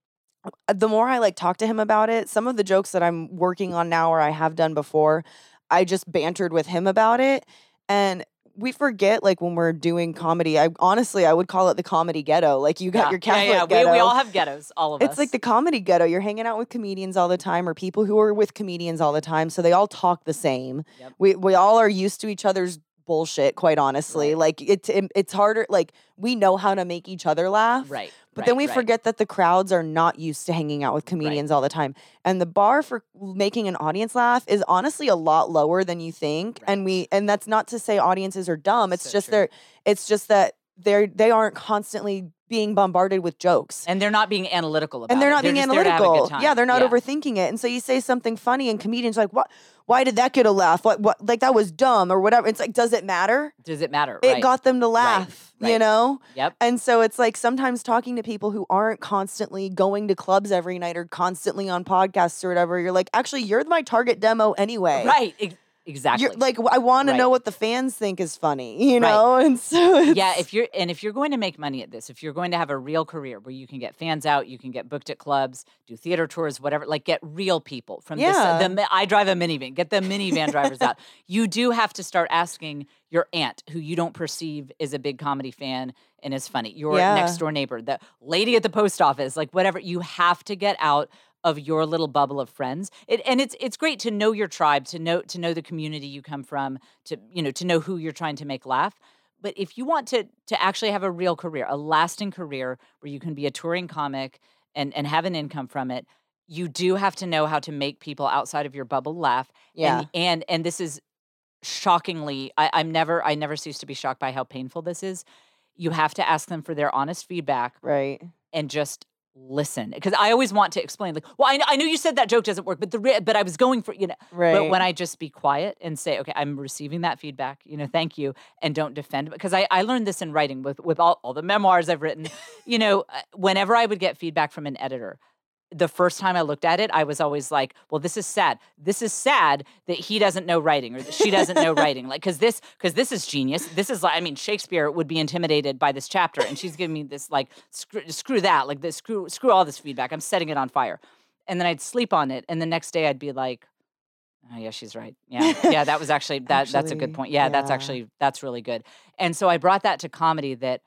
The more I like talk to him about it, some of the jokes that I'm working on now or I have done before, I just bantered with him about it. And we forget, like when we're doing comedy, I honestly I would call it the comedy ghetto. Like you got Yeah. your Catholic yeah, yeah. ghetto. We, we all have ghettos, all of us. it's like the comedy ghetto. You're hanging out with comedians all the time, or people who are with comedians all the time, so they all talk the same. Yep. We we all are used to each other's bullshit. Quite honestly, Right. like it's it, it's harder. Like we know how to make each other laugh, right. but right, then we right. forget that the crowds are not used to hanging out with comedians all the time. And the bar for making an audience laugh is honestly a lot lower than you think. And we and that's not to say audiences are dumb. It's So just true. they're it's just that they're they aren't constantly being bombarded with jokes. And they're not being analytical about And they're it. not being just there to have a good analytical. Yeah, they're not overthinking it. And so you say something funny and comedians are like, What why did that get a laugh? What what like that was dumb or whatever. It's like, does it matter? Does it matter? It right. got them to laugh, you right. know? Yep. And so it's like sometimes talking to people who aren't constantly going to clubs every night or constantly on podcasts or whatever, you're like, actually, you're my target demo anyway. Right. Ex- exactly. You're like, I want to know what the fans think is funny, you Right. know? And so it's, yeah, if you're and if you're going to make money at this, if you're going to have a real career where you can get fans out, you can get booked at clubs, do theater tours, whatever, like get real people from Yeah. this. The I drive a minivan. Get the minivan drivers out. You do have to start asking your aunt, who you don't perceive is a big comedy fan and is funny, your Yeah. next door neighbor, the lady at the post office, like whatever. You have to get out of your little bubble of friends. It, and it's it's great to know your tribe, to know to know the community you come from, to you know to know who you're trying to make laugh. But if you want to to actually have a real career, a lasting career where you can be a touring comic and and have an income from it, you do have to know how to make people outside of your bubble laugh. yeah. And and and this is shockingly, I, I'm never I never cease to be shocked by how painful this is. You have to ask them for their honest feedback right. and just listen because I always want to explain like, well, I, I know you said that joke doesn't work, but the re- but I was going for you know. Right. But when I just be quiet and say, okay, I'm receiving that feedback, you know, thank you, and don't defend because I, I learned this in writing with with all, all the memoirs I've written. you know, uh, whenever I would get feedback from an editor, the first time I looked at it, I was always like, well, this is sad. This is sad that he doesn't know writing or that she doesn't know writing. Like, cause this, cause this is genius. This is like, I mean, Shakespeare would be intimidated by this chapter. And she's giving me this like, screw, screw that, like this, screw, screw all this feedback. I'm setting it on fire. And then I'd sleep on it. And the next day I'd be like, Oh yeah, she's right. Yeah, yeah, that was actually that. that's a good point. Yeah, that's actually that's really good. And so I brought that to comedy that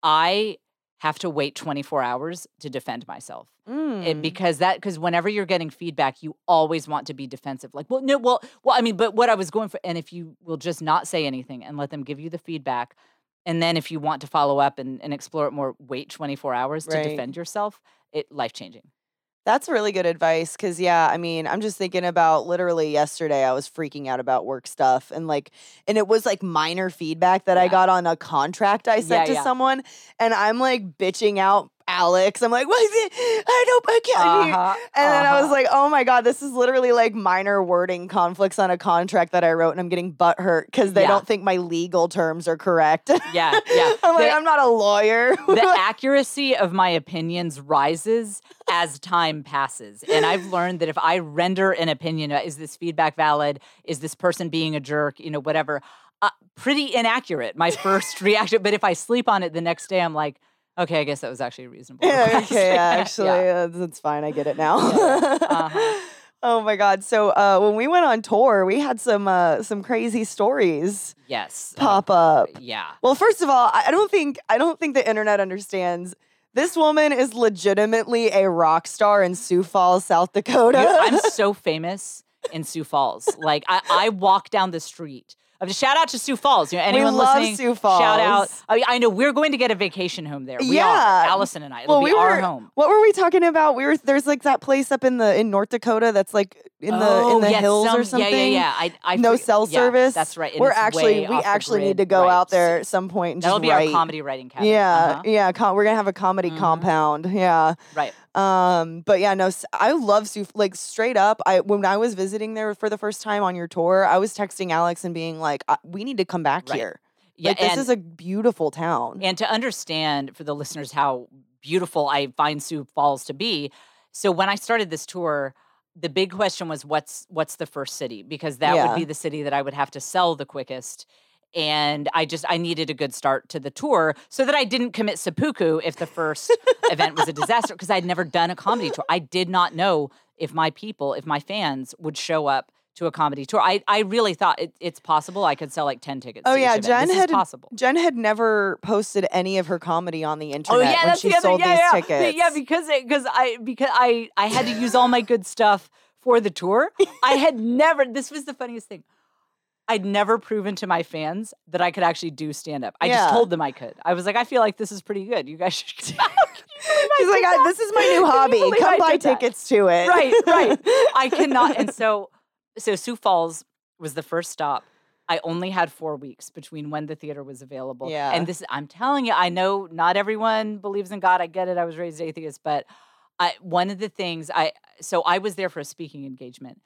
I have to wait 24 hours to defend myself. Mm. And because that because whenever you're getting feedback, you always want to be defensive. Like, well, no, well, well, I mean, but what I was going for, and if you will just not say anything and let them give you the feedback, and then if you want to follow up and, and explore it more, wait 24 hours Right. to defend yourself. It life changing. That's really good advice because, yeah, I mean, I'm just thinking about literally yesterday, I was freaking out about work stuff and like, and it was like minor feedback that I got on a contract I sent Yeah, to yeah. someone. And I'm like bitching out Alex. I'm like, what is it? I don't, I can't. hear-" Uh-huh, And then I was uh-huh. like, oh my God, this is literally like minor wording conflicts on a contract that I wrote and I'm getting butthurt because they Yeah. don't think my legal terms are correct. yeah, yeah. I'm like, The- I'm not a lawyer. the accuracy of my opinions rises as time passes. And I've learned that if I render an opinion, uh, is this feedback valid? Is this person being a jerk? You know, whatever. Uh, pretty inaccurate, my first reaction. But if I sleep on it the next day, I'm like, okay, I guess that was actually a reasonable. Yeah, okay, yeah, actually, Yeah. uh, that's fine. I get it now. Yeah, uh-huh. oh my god! So uh, when we went on tour, we had some uh, some crazy stories Yes. uh, pop up. Yeah. Well, first of all, I don't think I don't think the internet understands. This woman is legitimately a rock star in Sioux Falls, South Dakota. I'm so famous in Sioux Falls. Like I, I walk down the street. Mean, shout out to Sioux Falls. You know, anyone love listening? Sioux Shout out. I, mean, I know we're going to get a vacation home there. We Yeah. are. Allison and I. It'll well, be we our were. home. What were we talking about? We were there's like that place up in the in North Dakota that's like in the in Oh, the yes, hills some- or something. Yeah, yeah, yeah. I, I no cell yeah, service. That's right. and We're actually we actually need to go right. out there at some point. And That'll just be our comedy writing cabin. Yeah, Uh-huh. yeah. Com- we're gonna have a comedy Mhm. compound. Yeah. Right. Um. But yeah, no. I love Sioux. Like straight up, I when I was visiting there for the first time on your tour, I was texting Alex and being like, "We need to come back Right. here. Yeah. like this and, is a beautiful town." and to understand for the listeners how beautiful I find Sioux Falls to be. So when I started this tour, the big question was what's what's the first city because that Yeah. would be the city that I would have to sell the quickest. And I just I needed a good start to the tour so that I didn't commit seppuku if the first event was a disaster because I'd never done a comedy tour. I did not know if my people, if my fans would show up to a comedy tour. I, I really thought it, it's possible I could sell like 10 tickets. Oh, yeah. Jen had- possible. Jen had never posted any of her comedy on the oh, internet Oh yeah, when that's she the other. sold yeah, these yeah. tickets. Yeah, because because I because I I had to use all my good stuff for the tour. I had never. This was the funniest thing. I'd never proven to my fans that I could actually do stand up. I Yeah. just told them I could. I was like, I feel like this is pretty good. You guys should. Can you believe I She's like, I, "This is my new hobby. Come I buy did that?" tickets to it." Right, right. I cannot. And so, so Sioux Falls was the first stop. I only had four weeks between when the theater was available. Yeah. And this, I'm telling you, I know not everyone believes in God. I get it. I was raised atheist, but I, one of the things I, so I was there for a speaking engagement.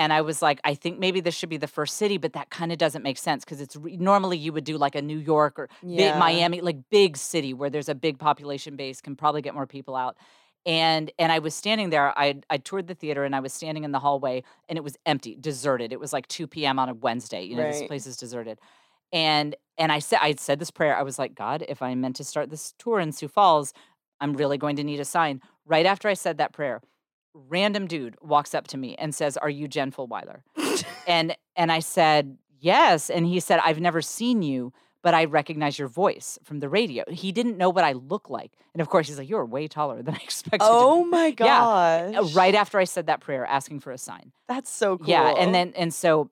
And I was like, I think maybe this should be the first city, but that kind of doesn't make sense because it's re- normally you would do like a New York or big Miami, like big city where there's a big population base, can probably get more people out. And and I was standing there. I I toured the theater and I was standing in the hallway and it was empty, deserted. It was like 2 p.m. on a Wednesday. You know, this place is deserted. And and I said I said this prayer. I was like, God, if I'm meant to start this tour in Sioux Falls, I'm really going to need a sign. Right after I said that prayer, random dude walks up to me and says, "Are you Jen Fulwiler?" and and I said, "Yes." And he said, "I've never seen you, but I recognize your voice from the radio." He didn't know what I look like, and of course, he's like, "You're way taller than I expected." Oh be." my Yeah. Uh, Right after I said that prayer, asking for a sign. That's so cool. Yeah, and then and so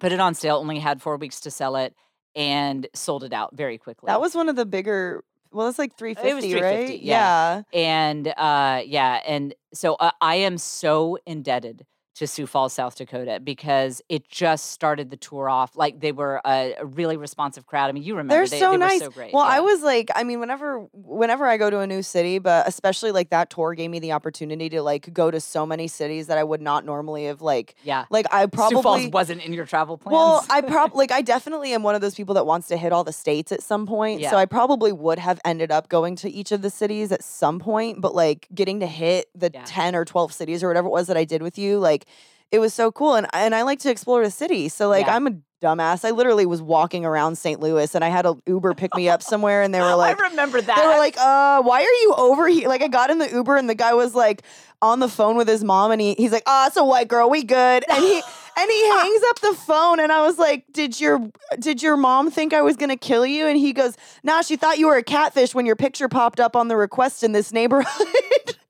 put it on sale. Only had four weeks to sell it, and sold it out very quickly. that was one of the bigger. Well, it's like three It was 350, right? yeah. and uh yeah and so uh, i am so indebted to Sioux Falls, South Dakota, because it just started the tour off. Like they were a, a really responsive crowd. I mean, you remember They're they, so they nice. Were so great. Well, I was like, I mean, whenever whenever I go to a new city, but especially like that tour gave me the opportunity to like go to so many cities that I would not normally have like yeah. like I Sioux Falls probably wasn't in your travel plans. Well, I probably like I definitely am one of those people that wants to hit all the states at some point. Yeah. So I probably would have ended up going to each of the cities at some point, but like getting to hit the Yeah. 10 or 12 cities or whatever it was that I did with you, like it was so cool and and I like to explore the city. So like Yeah. I'm a dumbass. I literally was walking around St. Louis and I had a Uber pick me up somewhere and they were like I remember that. they were like, uh, why are you over here? Like, I got in the Uber and the guy was like on the phone with his mom and he, he's like, ah, it's a white girl, we good. And he and he hangs up the phone and I was like, did your did your mom think I was gonna kill you? And he goes, nah, she thought you were a catfish when your picture popped up on the request in this neighborhood.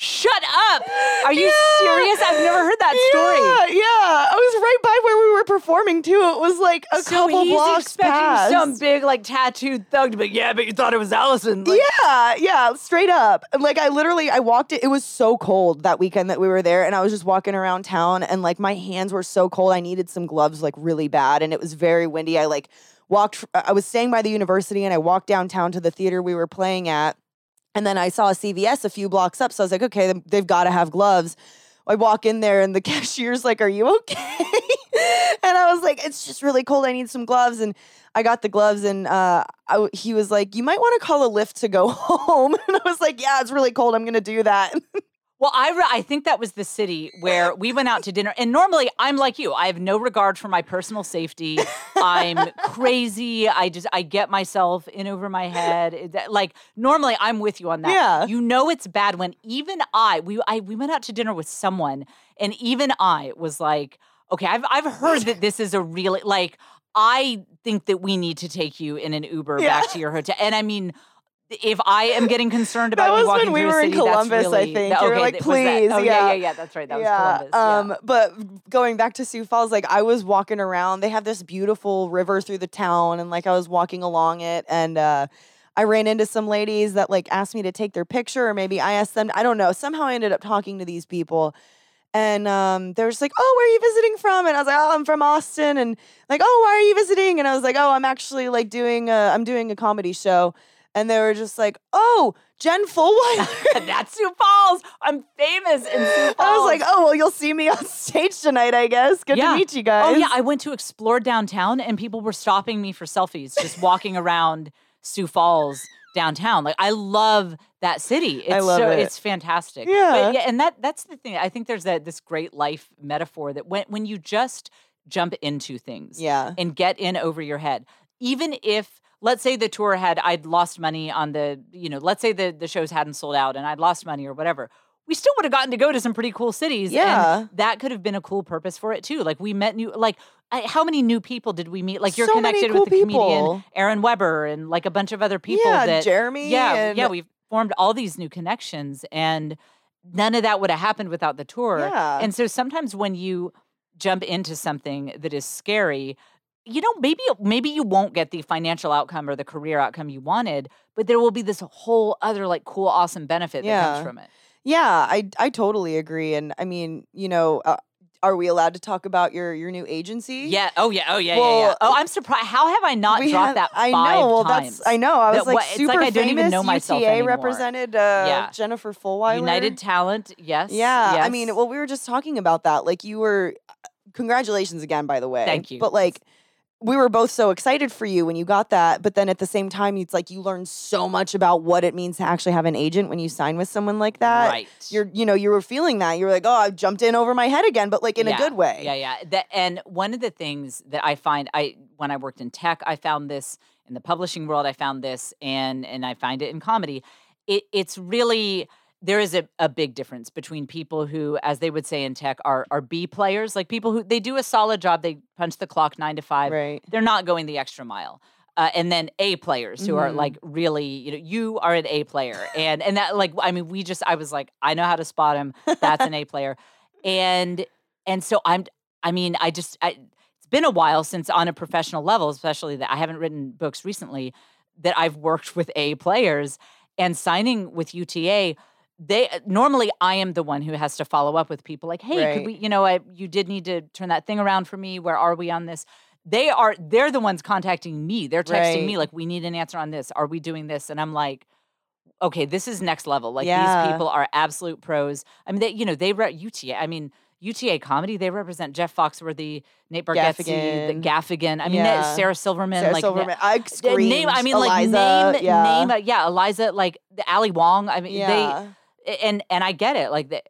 Shut up! Are you Yeah. serious? I've never heard that story. Yeah, yeah. I was right by where we were performing too. It was like a so couple he's blocks expecting past. some big like tattooed thug to be, yeah, but you thought it was Allison. Like, yeah, yeah, straight up. Like I literally, I walked it. It was so cold that weekend that we were there, and I was just walking around town, and like my hands were so cold. I needed some gloves, like really bad, and it was very windy. I like walked. I was staying by the university, and I walked downtown to the theater we were playing at, and then I saw a CVS a few blocks up. So I was like, okay, they've got to have gloves. I walk in there, and the cashier's like, "Are you okay?" and I was like, "It's just really cold. I need some gloves." And I got the gloves, and uh, I he was like, "You might want to call a Lyft to go home." And I was like, "Yeah, it's really cold. I'm gonna do that." Well, I re- I think that was the city where we went out to dinner, and normally I'm like you. I have no regard for my personal safety. I'm crazy. I just I get myself in over my head. It- Like normally I'm with you on that. Yeah. You know it's bad when even I we I we went out to dinner with someone, and even I was like, okay, I've I've heard that this is a really like. I think that we need to take you in an Uber Yeah. back to your hotel. And I mean, if I am getting concerned That about was you walking when we through were in city, that's Columbus, I think. that- You were like, was that- "Please," oh, yeah, yeah. yeah, yeah. That's right. That was yeah. Columbus. yeah. Um, but going back to Sioux Falls, like I was walking around. They have this beautiful river through the town, and like I was walking along it, and uh, I ran into some ladies that like asked me to take their picture, or maybe I asked them. I don't know. Somehow I ended up talking to these people. And um, they were just like, "Oh, where are you visiting from?" And I was like, "Oh, I'm from Austin." And like, "Oh, why are you visiting?" And I was like, "Oh, I'm actually like doing a, I'm doing a comedy show." And they were just like, "Oh, Jen Fulwiler." That's Sioux Falls. I'm famous in Sioux Falls. I was like, "Oh, well, you'll see me on stage tonight, I guess. Good Yeah. to meet you guys." oh yeah, I went to explore downtown, and people were stopping me for selfies, just walking around Sioux Falls downtown. Like I love that city. It's I love so it. it's fantastic. Yeah. But yeah, and that that's the thing. I think there's that this great life metaphor that when when you just jump into things, yeah, and get in over your head. Even if let's say the tour had I'd lost money on the, you know, let's say the the shows hadn't sold out and I'd lost money or whatever. We still would have gotten to go to some pretty cool cities. Yeah. And that could have been a cool purpose for it too. Like we met new like I, how many new people did we meet? Like you're So connected cool with the comedian. Aaron Weber and like a bunch of other people yeah, that Jeremy. yeah, yeah, we've formed all these new connections and none of that would have happened without the tour. Yeah. And so sometimes when you jump into something that is scary, you know, maybe maybe you won't get the financial outcome or the career outcome you wanted, but there will be this whole other like cool awesome benefit that Yeah. comes from it. yeah, I I totally agree. And I mean, you know, uh, are we allowed to talk about your your new agency? Yeah. Oh yeah. Oh yeah. yeah, Well, yeah. Oh, I'm surprised. How have I not dropped have- that I know. Well, times? that's I know. I was That like what- it's super like I don't even know myself UTA anymore. represented uh, Yeah. Jennifer Fulwiler. United Talent. Yes. Yeah, I mean, well, we were just talking about that. Like, you were. Congratulations again, by the way. Thank you. But like, we were both so excited for you when you got that. But then at the same time, it's like you learned so much about what it means to actually have an agent when you sign with someone like that. right. You're, you know, you were feeling that. You were like, oh, I jumped in over my head again, but like in Yeah, a good way. Yeah, yeah. That, and one of the things that I find, I when I worked in tech, I found this in the publishing world. I found this, and and I find it in comedy. It, it's really there is a, a big difference between people who, as they would say in tech, are are B players, like people who they do a solid job, they punch the clock nine to five, Right. they're not going the extra mile. Uh, and then A players who are Mhm. like really, you know, you are an A player, and and that like I mean, we just I was like, I know how to spot him. That's an A player, and and so I'm. I mean, I just I, it's been a while since on a professional level, especially that I haven't written books recently, that I've worked with A players and signing with UTA. They normally I am the one who has to follow up with people like, hey, could we, you know, I you did need to turn that thing around for me. Where are we on this? They are they're the ones contacting me. They're texting me like, we need an answer on this. Are we doing this? And I'm like, okay, this is next level. Like Yeah. these people are absolute pros. I mean, they, you know, they re- UTA. I mean, UTA comedy. They represent Jeff Foxworthy, Nate Bargatze, the Gaffigan. Gaffigan. I mean, Yeah. Sarah Silverman. Sarah like Silverman. I uh, screamed. name. I mean, Eliza, like name, yeah. name. uh, Yeah, Eliza, like the Ali Wong. I mean, yeah. they and and I get it. Like they,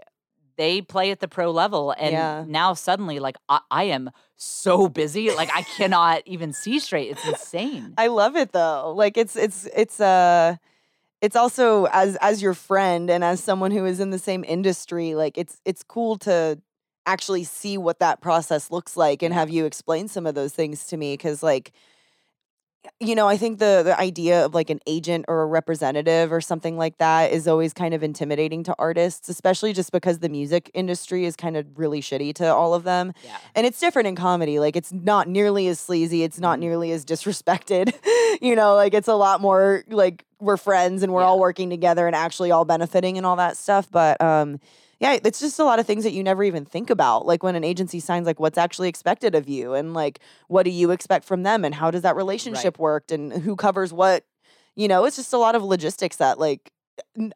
they play at the pro level, and Yeah. now suddenly, like I, I am so busy, like I cannot even see straight. It's insane. I love it though. Like it's it's it's uh it's also as as your friend and as someone who is in the same industry, like it's it's cool to actually see what that process looks like and have you explain some of those things to me cuz like you know, I think the the idea of like an agent or a representative or something like that is always kind of intimidating to artists, especially just because the music industry is kind of really shitty to all of them. yeah, And it's different in comedy. Like it's not nearly as sleazy. It's not Mhm. nearly as disrespected. you know, like it's a lot more like we're friends and we're all working together and actually all benefiting and all that stuff. But um yeah, it's just a lot of things that you never even think about. Like when an agency signs like what's actually expected of you and like what do you expect from them and how does that relationship work and who covers what. You know, it's just a lot of logistics that like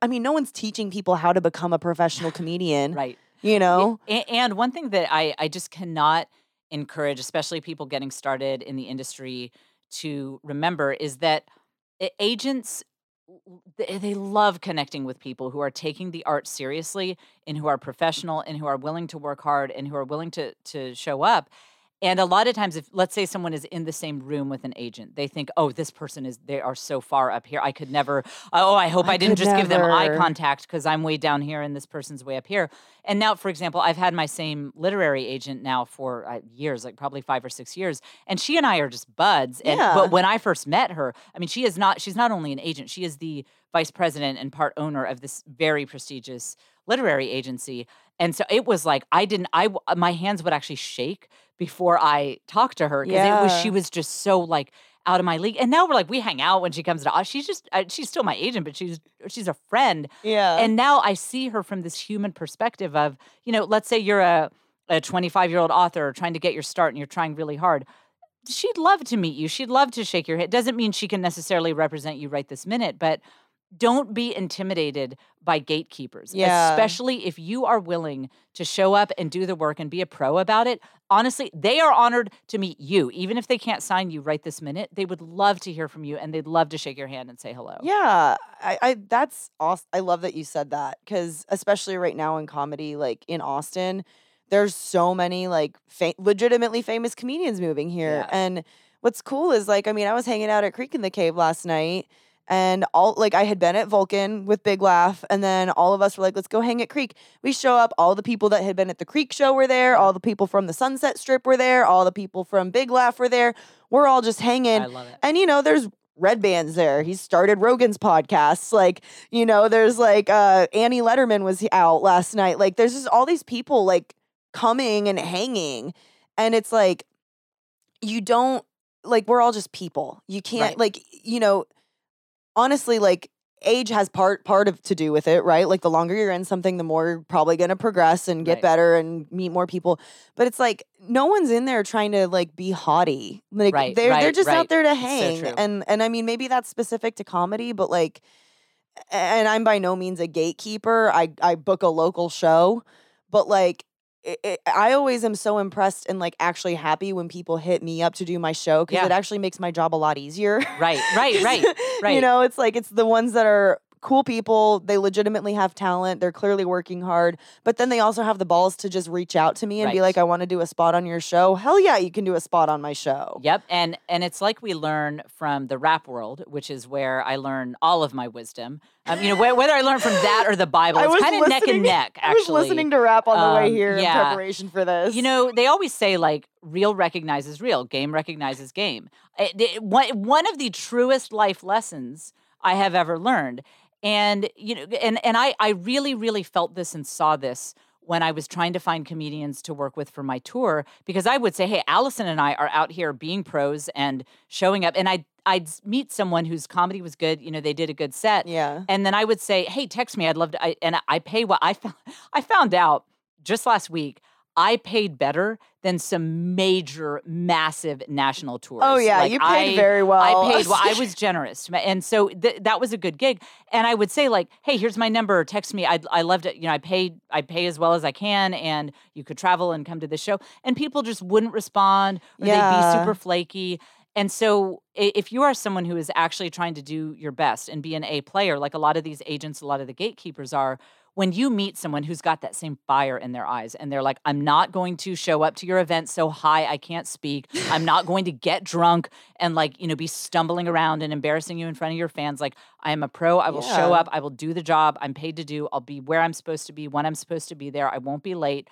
I mean, no one's teaching people how to become a professional comedian, right. you know? And one thing that I, I just cannot encourage, especially people getting started in the industry, to remember is that agents they, love connecting with people who are taking the art seriously and who are professional and who are willing to work hard and who are willing to to show up and a lot of times if let's say someone is in the same room with an agent they think oh this person is they are so far up here i could never oh i hope i, I didn't just give them eye contact because i'm way down here and this person's way up here. And now for example i've had my same literary agent now for uh, years like probably five or six years and she and i are just buds and Yeah. but when i first met her i mean she is not she's not only an agent she is the vice president and part owner of this very prestigious literary agency. And so it was like i didn't i my hands would actually shake before i talked to her because it was she was just so like out of my league and now we're like we hang out when she comes to us she's just uh, she's still my agent but she's she's a friend Yeah. and now I see her from this human perspective of, you know, let's say you're a, a 25 year old author trying to get your start and you're trying really hard. She'd love to meet you. She'd love to shake your hand. Doesn't mean she can necessarily represent you right this minute, but don't be intimidated by gatekeepers, Yeah. especially if you are willing to show up and do the work and be a pro about it. Honestly, they are honored to meet you. Even if they can't sign you right this minute, they would love to hear from you and they'd love to shake your hand and say hello. Yeah, I, I that's awesome. I love that you said that because especially right now in comedy, like in Austin, there's so many like fa- legitimately famous comedians moving here. Yeah. And what's cool is like, I mean, I was hanging out at Creek and the Cave last night. And all like I had been at Vulcan with Big Laugh, and then all of us were like, "Let's go hang at Creek." We show up. All the people that had been at the Creek show were there. All the people from the Sunset Strip were there. All the people from Big Laugh were there. We're all just hanging. I love it. And you know, there's Redban's there. He started Rogan's podcasts. Like, you know, there's like uh Annie Lederman was out last night. Like, there's just all these people like coming and hanging. And it's like you don't like we're all just people. You can't Right. like, you know, honestly, like age has part part of to do with it, right? Like the longer you're in something, the more you're probably gonna progress and get Right. better and meet more people. But it's like no one's in there trying to like be haughty. Like Right, they're they're right, just out there to It's so hang. and and I mean maybe that's specific to comedy, but like and I'm by no means a gatekeeper. I I book a local show, but like it, it, I always am so impressed and like actually happy when people hit me up to do my show because Yeah. it actually makes my job a lot easier. Right, right, right, right. You know, it's like it's the ones that are cool people. They legitimately have talent. They're clearly working hard, but then they also have the balls to just reach out to me and be like, "I want to do a spot on your show." Hell yeah, you can do a spot on my show. Yep, and and it's like we learn from the rap world, which is where I learn all of my wisdom. Um, you know, wh- whether I learn from that or the Bible, I it's kind of neck and neck. I was Actually, listening to rap on the way Um, here in yeah. preparation for this. You know, they always say like real recognizes real, game recognizes game. It- it- one one of the truest life lessons I have ever learned. And you know, and and I I really really felt this and saw this when I was trying to find comedians to work with for my tour because I would say, "Hey, Allison and I are out here being pros and showing up." And I I'd meet someone whose comedy was good, you know, they did a good set. Yeah. And then I would say, "Hey, text me. I'd love to." I, and I pay what I found. I found out just last week. I paid better than some major, massive national tours. Oh yeah, Like, you paid I- very well. I paid well. I was generous, and so th- that was a good gig. And I would say like, "Hey, here's my number. Text me. I I loved it. You know, I paid. I pay as well as I can, and you could travel and come to the show." And people just wouldn't respond, or they'd be super flaky. And so, if you are someone who is actually trying to do your best and be an A player, like a lot of these agents, a lot of the gatekeepers are, when you meet someone who's got that same fire in their eyes and they're like, I'm not going to show up to your event so high I can't speak. I'm not going to get drunk and like, you know, be stumbling around and embarrassing you in front of your fans. Like, I am a pro. I will show up. I will do the job I'm paid to do. I'll be where I'm supposed to be when I'm supposed to be there. I won't be late.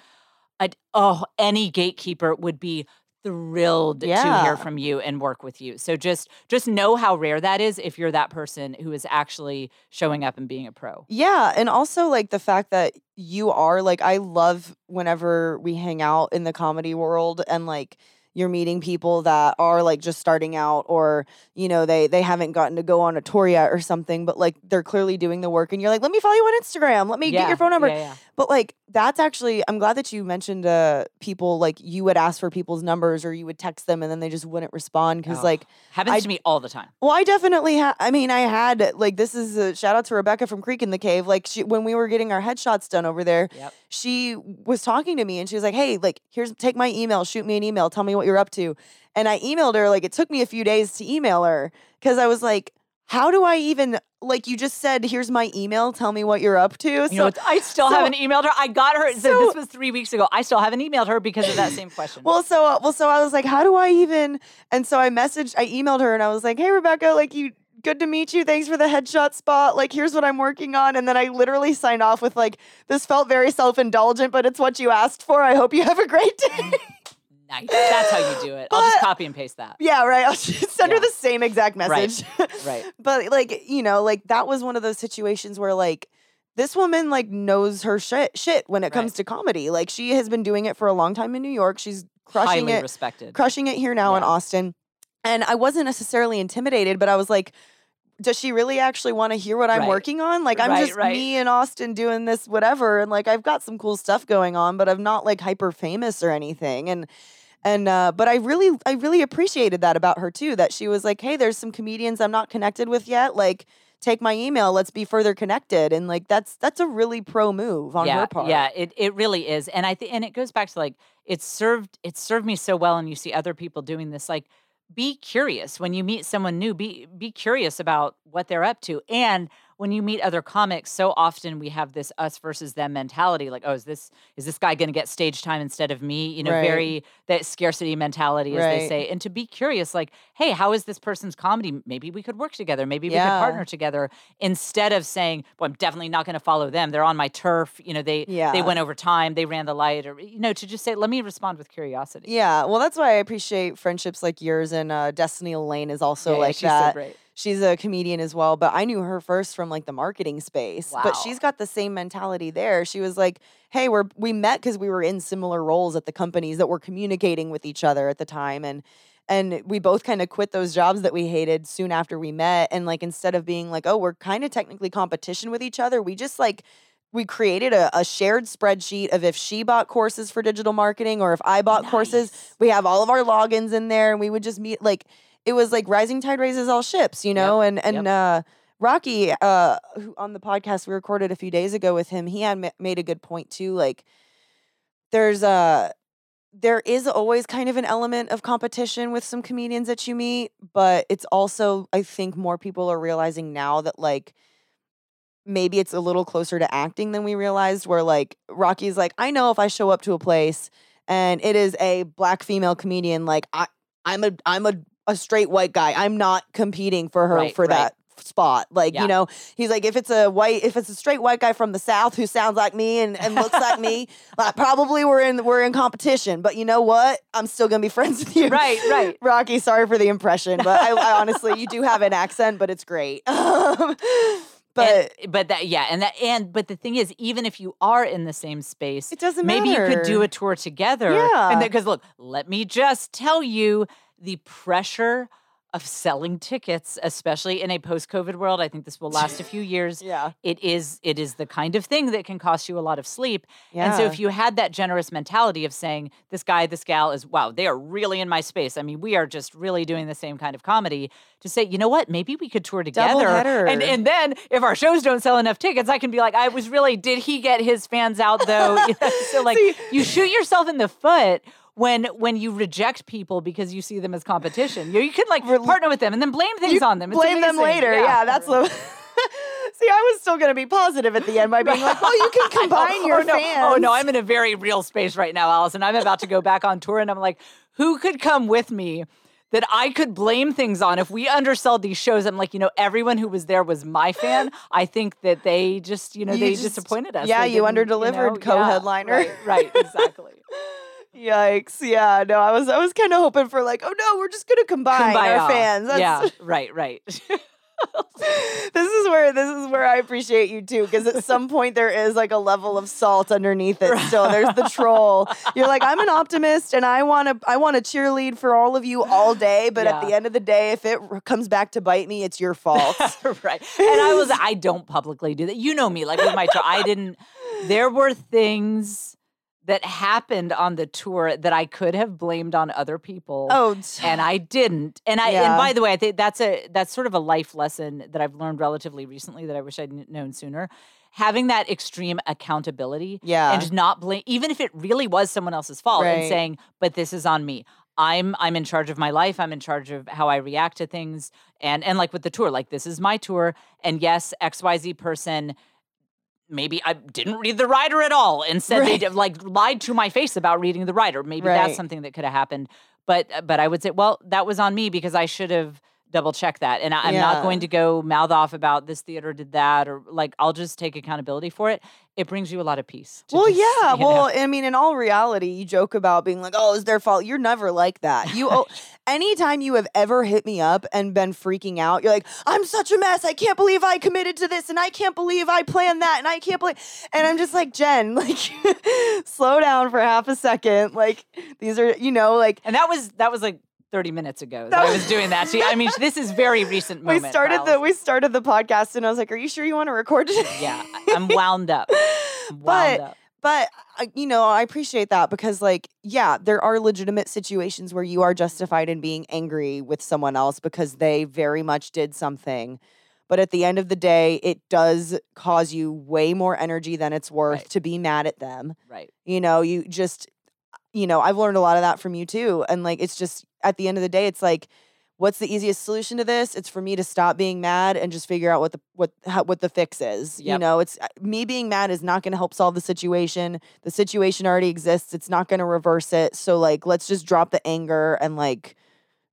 I'd, oh, any gatekeeper would be thrilled to hear from you and work with you. So just just know how rare that is if you're that person who is actually showing up and being a pro. Yeah, and also like the fact that you are like I love whenever we hang out in the comedy world and like you're meeting people that are like just starting out or you know they they haven't gotten to go on a tour yet or something but like they're clearly doing the work and you're like let me follow you on Instagram let me get your phone number Yeah, yeah. but like that's actually I'm glad that you mentioned uh people like you would ask for people's numbers or you would text them and then they just wouldn't respond cuz Oh, like happens I- to me all the time. well, I definitely had. I mean, I had like this is a shout out to Rebecca from Creek and the Cave. Like she, when we were getting our headshots done over there, Yep. she was talking to me and she was like, "Hey, like here's take my email, shoot me an email, tell me what you're up to." And I emailed her. Like it took me a few days to email her because I was like, "How do I even like you just said? Here's my email, tell me what you're up to." You know, I still so- haven't emailed her. I got her. So, so- this was three weeks ago. I still haven't emailed her because of that same question. Well, so uh, well, so I was like, how do I even? And so I messaged, I emailed her, and I was like, hey, Rebecca, like you. Good to meet you. Thanks for the headshot spot. Like, here's what I'm working on. And then I literally signed off with, like, this felt very self indulgent, but it's what you asked for. I hope you have a great day. Nice. That's how you do it. I'll just copy and paste that. yeah, right. I'll just send her the same exact message. Right. right. but, like, you know, like, that was one of those situations where, like, this woman like knows her shit shit when it comes to comedy. Like she has been doing it for a long time in New York. She's crushing Highly it respected. crushing it here now in Austin. And I wasn't necessarily intimidated, but I was like, does she really actually want to hear what I'm Right. working on? Like, I'm Right, just right. me in Austin doing this, whatever. And like, I've got some cool stuff going on, but I'm not like hyper famous or anything. And, and, uh, but I really, I really appreciated that about her too, that she was like, hey, there's some comedians I'm not connected with yet. Like, take my email, let's be further connected. And like, that's, that's a really pro move on yeah, her part. Yeah, it, it really is. And I think and it goes back to like it served it served me so well and you see other people doing this like be curious when you meet someone new be be curious about what they're up to and when you meet other comics so often we have this us versus them mentality like oh is this is this guy going to get stage time instead of me? You know Right. very that scarcity mentality as they say. And to be curious like hey how is this person's comedy? Maybe we could work together. Maybe we could partner together. Instead of saying well i'm definitely not going to follow them. They're on my turf. You know they Yeah. they went over time they ran the light or you know to just say let me respond with curiosity. Yeah, well, that's why I appreciate friendships like yours. And uh, Destiny Lane is also Yeah, yeah, like that. so She's a comedian as well, but I knew her first from like the marketing space. But she's got the same mentality there. She was like, "Hey, we're we met because we were in similar roles at the companies that were communicating with each other at the time, and and we both kind of quit those jobs that we hated soon after we met. And like instead of being like, oh, we're kind of technically competition with each other, we just like we created a, a shared spreadsheet of if she bought courses for digital marketing or if I bought courses we have all of our logins in there and we would just meet like it was like rising tide raises all ships you know and and uh rocky uh who on the podcast we recorded a few days ago with him he had ma- made a good point too like there's a there is always kind of an element of competition with some comedians that you meet but it's also i think more people are realizing now that like maybe it's a little closer to acting than we realized where like rocky's like i know if i show up to a place and it is a black female comedian like i i'm a i'm a, a straight white guy i'm not competing for her Right, for right. that spot like Yeah. you know he's like if it's a white if it's a straight white guy from the south who sounds like me and, and looks like me like, probably we're in we're in competition but you know what i'm still gonna be friends with you right right rocky sorry for the impression but I, I honestly you do have an accent but it's great Um, but and, but that yeah, and that and but the thing is, even if you are in the same space, it doesn't maybe matter. you could do a tour together. Yeah. and because look, let me just tell you the pressure of selling tickets, especially in a post-COVID world. I think this will last a few years. Yeah. It is it is the kind of thing that can cost you a lot of sleep. Yeah. And so if you had that generous mentality of saying, this guy, this gal is, wow, they are really in my space. I mean, we are just really doing the same kind of comedy. To say, you know what, maybe we could tour together. And and then if our shows don't sell enough tickets, I can be like, I was really, did he get his fans out though? So like See- you shoot yourself in the foot when when you reject people because you see them as competition. You, you could like partner with them and then blame things You on them. It's blame them later. Yeah, that's the. See, I was still gonna be positive at the end by being like, "Well, you can combine your oh, no. fans." Oh no, I'm in a very real space right now, Allison. I'm about to go back on tour, and I'm like, who could come with me? That I could blame things on if we undersold these shows. I'm like, you know, everyone who was there was my fan. I think that they just, you know, You they just- disappointed us. yeah, They you underdelivered, know, co-headliner. Yeah, right, right, exactly. Yikes! Yeah, no, I was I was kind of hoping for like, oh no, we're just gonna combine our Kumbaya. fans. That's, Yeah, right, right. this is where this is where I appreciate you too, because at some point there is like a level of salt underneath it. So there's the troll. You're like, I'm an optimist, and I want to I want to cheerlead for all of you all day. But at the end of the day, if it r- comes back to bite me, it's your fault. right. And I was I don't publicly do that. You know me, like with my tour. I didn't there were things that happened on the tour that I could have blamed on other people. oh, t- And I didn't. And I Yeah. and by the way, I think that's a that's sort of a life lesson that I've learned relatively recently that I wish I'd known sooner. Having that extreme accountability yeah, and just not blame even if it really was someone else's fault and saying but this is on me i'm i'm in charge of my life i'm in charge of how i react to things and and like with the tour like this is my tour and yes xyz person maybe i didn't read the rider at all and said they Right. did, like lied to my face about reading the rider maybe Right. that's something that could have happened but uh, but i would say well that was on me because i should have double check that and I, i'm Yeah. not going to go mouth off about this theater did that or like i'll just take accountability for it it brings you a lot of peace Well, just, yeah. you know. Well, I mean, in all reality, you joke about being like, "Oh, it's their fault." You're never like that. You, oh, anytime you have ever hit me up and been freaking out, you're like, "I'm such a mess. I can't believe I committed to this, and I can't believe I planned that, and I can't believe." And I'm just like, Jen, like, slow down for half a second. Like, these are, you know, like And that was that was like 30 minutes ago that, I was- doing that. See, I mean, this is very recent moment. for started the we started the podcast, and I was like, "Are you sure you want to record today?" Yeah, I'm wound up. I'm wound But- up. But uh, you know, I appreciate that because, like, yeah, there are legitimate situations where you are justified in being angry with someone else because they very much did something. But at the end of the day, it does cause you way more energy than it's worth Right. to be mad at them. Right. You know, you just, you know, I've learned a lot of that from you too. And like, it's just at the end of the day, it's like, what's the easiest solution to this? It's for me to stop being mad and just figure out what the what how, what the fix is. You know, it's uh, me being mad is not going to help solve the situation. The situation already exists. It's not going to reverse it. So like, let's just drop the anger and like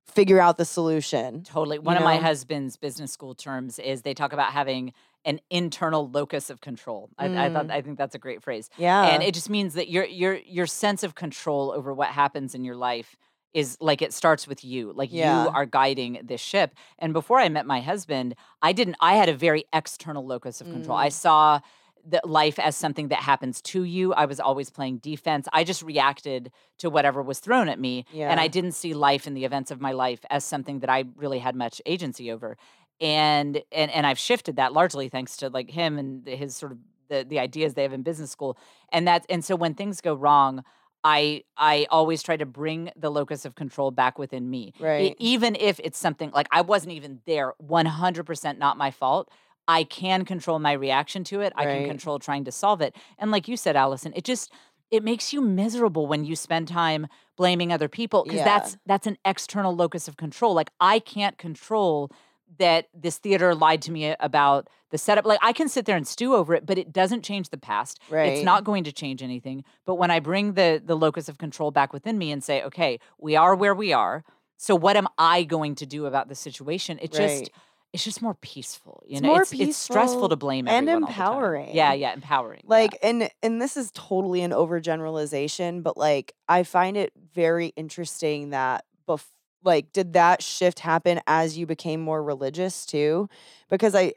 figure out the solution. Totally. One of my husband's business school terms is they talk about having an internal locus of control. I, I thought Mm. I think that's a great phrase. Yeah. and it just means that your your your sense of control over what happens in your life is like it starts with you like Yeah. you are guiding this ship and before i met my husband i didn't i had a very external locus of control i Mm. saw the life as something that happens to you i was always playing defense i just reacted to whatever was thrown at me and i didn't see life and the events of my life as something that i really had much agency over and and and i've shifted that largely thanks to like him and his sort of the, the ideas they have in business school and that and so when things go wrong i i always try to bring the locus of control back within me Right. even if it's something like i wasn't even there 100% not my fault i can control my reaction to it i can control trying to solve it and like you said allison it just it makes you miserable when you spend time blaming other people because Yeah. that's that's an external locus of control like i can't control that this theater lied to me about the setup. Like I can sit there and stew over it, but it doesn't change the past. Right. It's not going to change anything. But when I bring the the locus of control back within me and say, okay, we are where we are. So what am I going to do about the situation? It just it's just more peaceful. You It's know, more it's, it's stressful to blame and everyone all the time. empowering. Yeah, yeah, empowering. yeah. like and and this is totally an overgeneralization but like i find it very interesting that bef- like did that shift happen as you became more religious too because i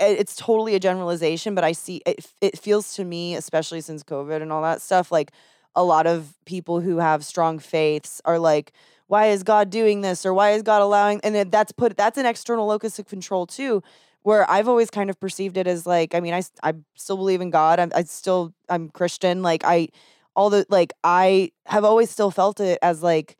it's totally a generalization, but I see it. It feels to me, especially since COVID and all that stuff, like a lot of people who have strong faiths are like, "Why is God doing this?" or "Why is God allowing?" And that's put that's an external locus of control too. Where I've always kind of perceived it as like, I mean, i, I still believe in God. I'm I still I'm Christian. Like I, all the like I have always still felt it as like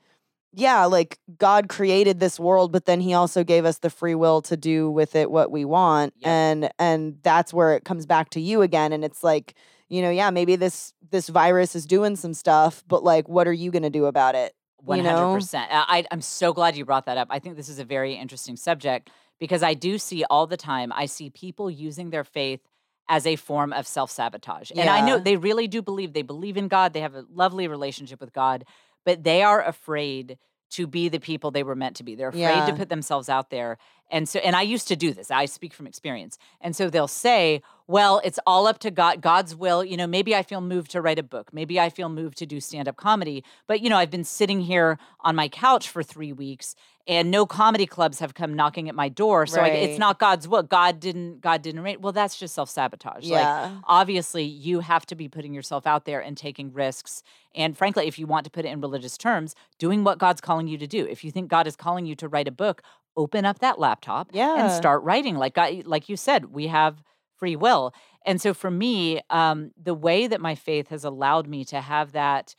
yeah, like God created this world, but then he also gave us the free will to do with it what we want. And and that's where it comes back to you again. And it's like, you know, yeah, maybe this this virus is doing some stuff, but like what are you gonna do about it? One you hundred know? percent. I I'm so glad you brought that up. I think this is a very interesting subject because I do see all the time. I see people using their faith as a form of self sabotage, and I know they really do believe they believe in God. They have a lovely relationship with God, but they are afraid to be the people they were meant to be. They're afraid to put themselves out there. And so, and I used to do this. I speak from experience. And so they'll say, well, it's all up to God, God's will. You know, maybe I feel moved to write a book. Maybe I feel moved to do stand up comedy. But, you know, I've been sitting here on my couch for three weeks and no comedy clubs have come knocking at my door. So I, it's not God's will. God didn't, God didn't rate. Well, that's just self sabotage. Like, Yeah. obviously you have to be putting yourself out there and taking risks and frankly if you want to put it in religious terms doing what god's calling you to do if you think god is calling you to write a book open up that laptop yeah. and start writing like God, like you said we have free will and so for me um, the way that my faith has allowed me to have that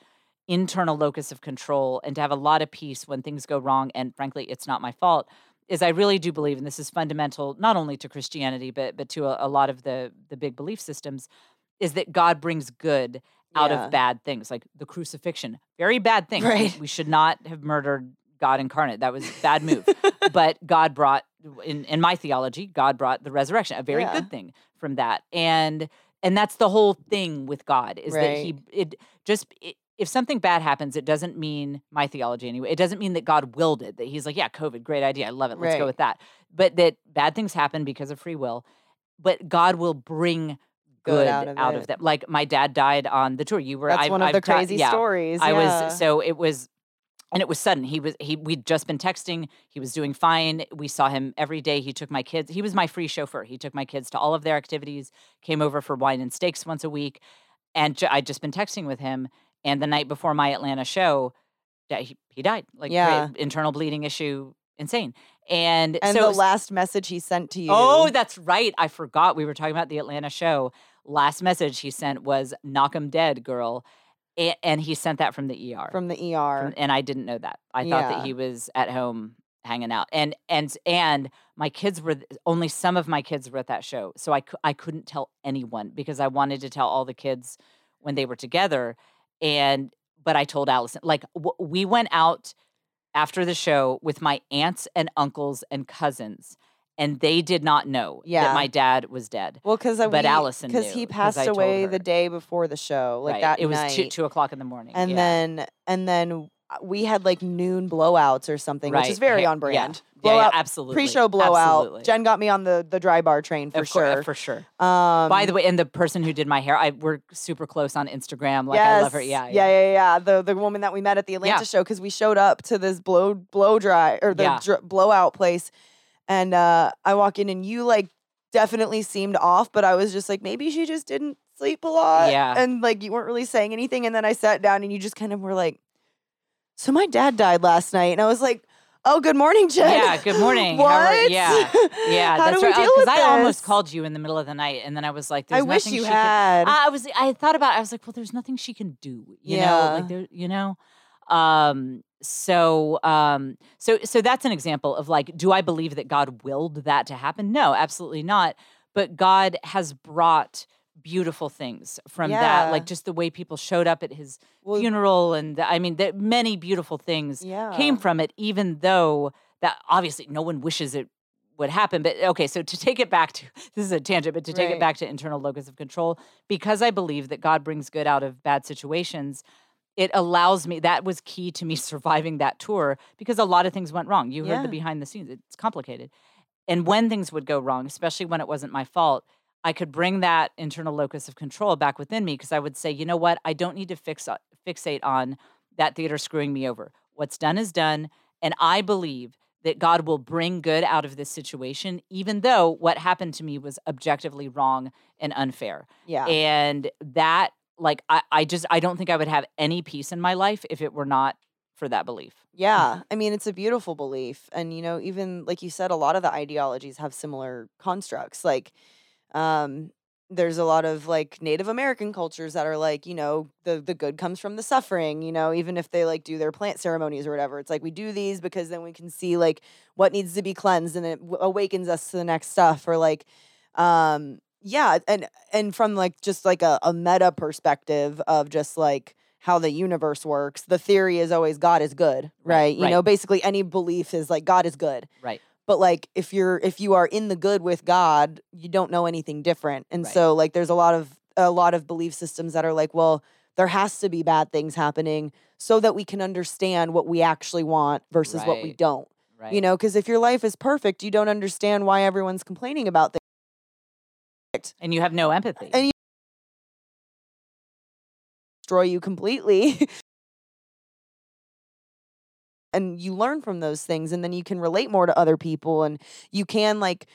internal locus of control and to have a lot of peace when things go wrong and frankly it's not my fault is I really do believe, and this is fundamental not only to Christianity but but to a, a lot of the the big belief systems, is that God brings good out Yeah. of bad things, like the crucifixion, very bad thing. We- Right. We, should not have murdered God incarnate. That was a bad move. but God brought, in in my theology, God brought the resurrection, a very Yeah. good thing from that, and and that's the whole thing with God is that He it just. It, if something bad happens, it doesn't mean my theology anyway. It doesn't mean that God willed it. That He's like, yeah, COVID, great idea, I love it. Let's go with that. But that bad things happen because of free will. But God will bring good, out, of, it. them. Like my dad died on the tour. You were. That's I've- one of I've the ta- crazy yeah. stories. I was so it was and it was sudden. He was he we'd just been texting. He was doing fine. We saw him every day. He took my kids. He was my free chauffeur. He took my kids to all of their activities, came over for wine and steaks once a week. And I'd just been texting with him and the night before my Atlanta show, he, he died. Like Yeah. internal bleeding issue, insane. And, and so the last message he sent to you. Oh, that's right. I forgot we were talking about the Atlanta show. Last message he sent was "Knock 'em dead, girl," A- and he sent that from the ER. from the ER. From- and I didn't know that. I thought that he was at home hanging out. And and and my kids were only some of my kids were at that show, so I I couldn't tell anyone because I wanted to tell all the kids when they were together. And but I told Allison like w- we went out after the show with my aunts and uncles and cousins, and they did not know Yeah. that my dad was dead. well, because but Allison because he passed told away the day before the show, like right. that it was night. two, two o'clock in the morning. and yeah. then and then uh, we had like noon blowouts or something, which is very on brand. Yeah, yeah, Blowout, absolutely. pre-show blowout. Absolutely. Jen got me on the the dry bar train for of course, sure. for sure. um, By the way, and the person who did my hair, I we're super close on Instagram. Like I love her. yes, Yeah, yeah, yeah, yeah. The the woman that we met at the Atlanta Yeah. show because we showed up to this blow blow dry or the Yeah. dr- blowout place, and uh, I walk in and you like definitely seemed off, but I was just like maybe she just didn't sleep a lot, Yeah. and like you weren't really saying anything, and then I sat down and you just kind of were like, so my dad died last night, and I was like. Oh, good morning, Jen. Yeah, good morning. What? How are- yeah, Yeah, How that's do we right. deal with I almost called you in the middle of the night, and then I was like, I There's wish you she had. Can, I was. I thought about. it. I was like, well, there's nothing she can do. You know, Yeah. like there. You know. Um. So. Um. So. So that's an example of like, do I believe that God willed that to happen? No, absolutely not. But God has brought beautiful things from that, like just the way people showed up at his Well, funeral, and the, I mean, the, many beautiful things yeah. came from it, even though that obviously no one wishes it would happen. But okay, so to take it back to this is a tangent, but to take Right. it back to internal locus of control, because I believe that God brings good out of bad situations. It allows me, that was key to me surviving that tour because a lot of things went wrong. You heard Yeah. the behind the scenes, it's complicated. And when things would go wrong, especially when it wasn't my fault, I could bring that internal locus of control back within me because I would say, you know what? I don't need to fix uh, fixate on that theater screwing me over. What's done is done, and I believe that God will bring good out of this situation, even though what happened to me was objectively wrong and unfair. Yeah. And that, like, I, I just, I don't think I would have any peace in my life if it were not for that belief. Yeah, I mean it's a beautiful belief, and you know, even like you said, a lot of the ideologies have similar constructs. Like, um, there's a lot of like Native American cultures that are like, you know, the the good comes from the suffering. You know, even if they like do their plant ceremonies or whatever, it's like we do these because then we can see like what needs to be cleansed, and it w- awakens us to the next stuff. Or like, um, yeah, and and from like just like a, a meta perspective of just like how the universe works, the theory is always God is good, right? You right. know, basically any belief is like God is good. Right. But like if you're if you are in the good with God, you don't know anything different. And Right. so like there's a lot of a lot of belief systems that are like, well, there has to be bad things happening so that we can understand what we actually want versus what we don't. Right. You know, because if your life is perfect, you don't understand why everyone's complaining about things. and you have no empathy. And destroy you completely. and you learn from those things and then you can relate more to other people and you can like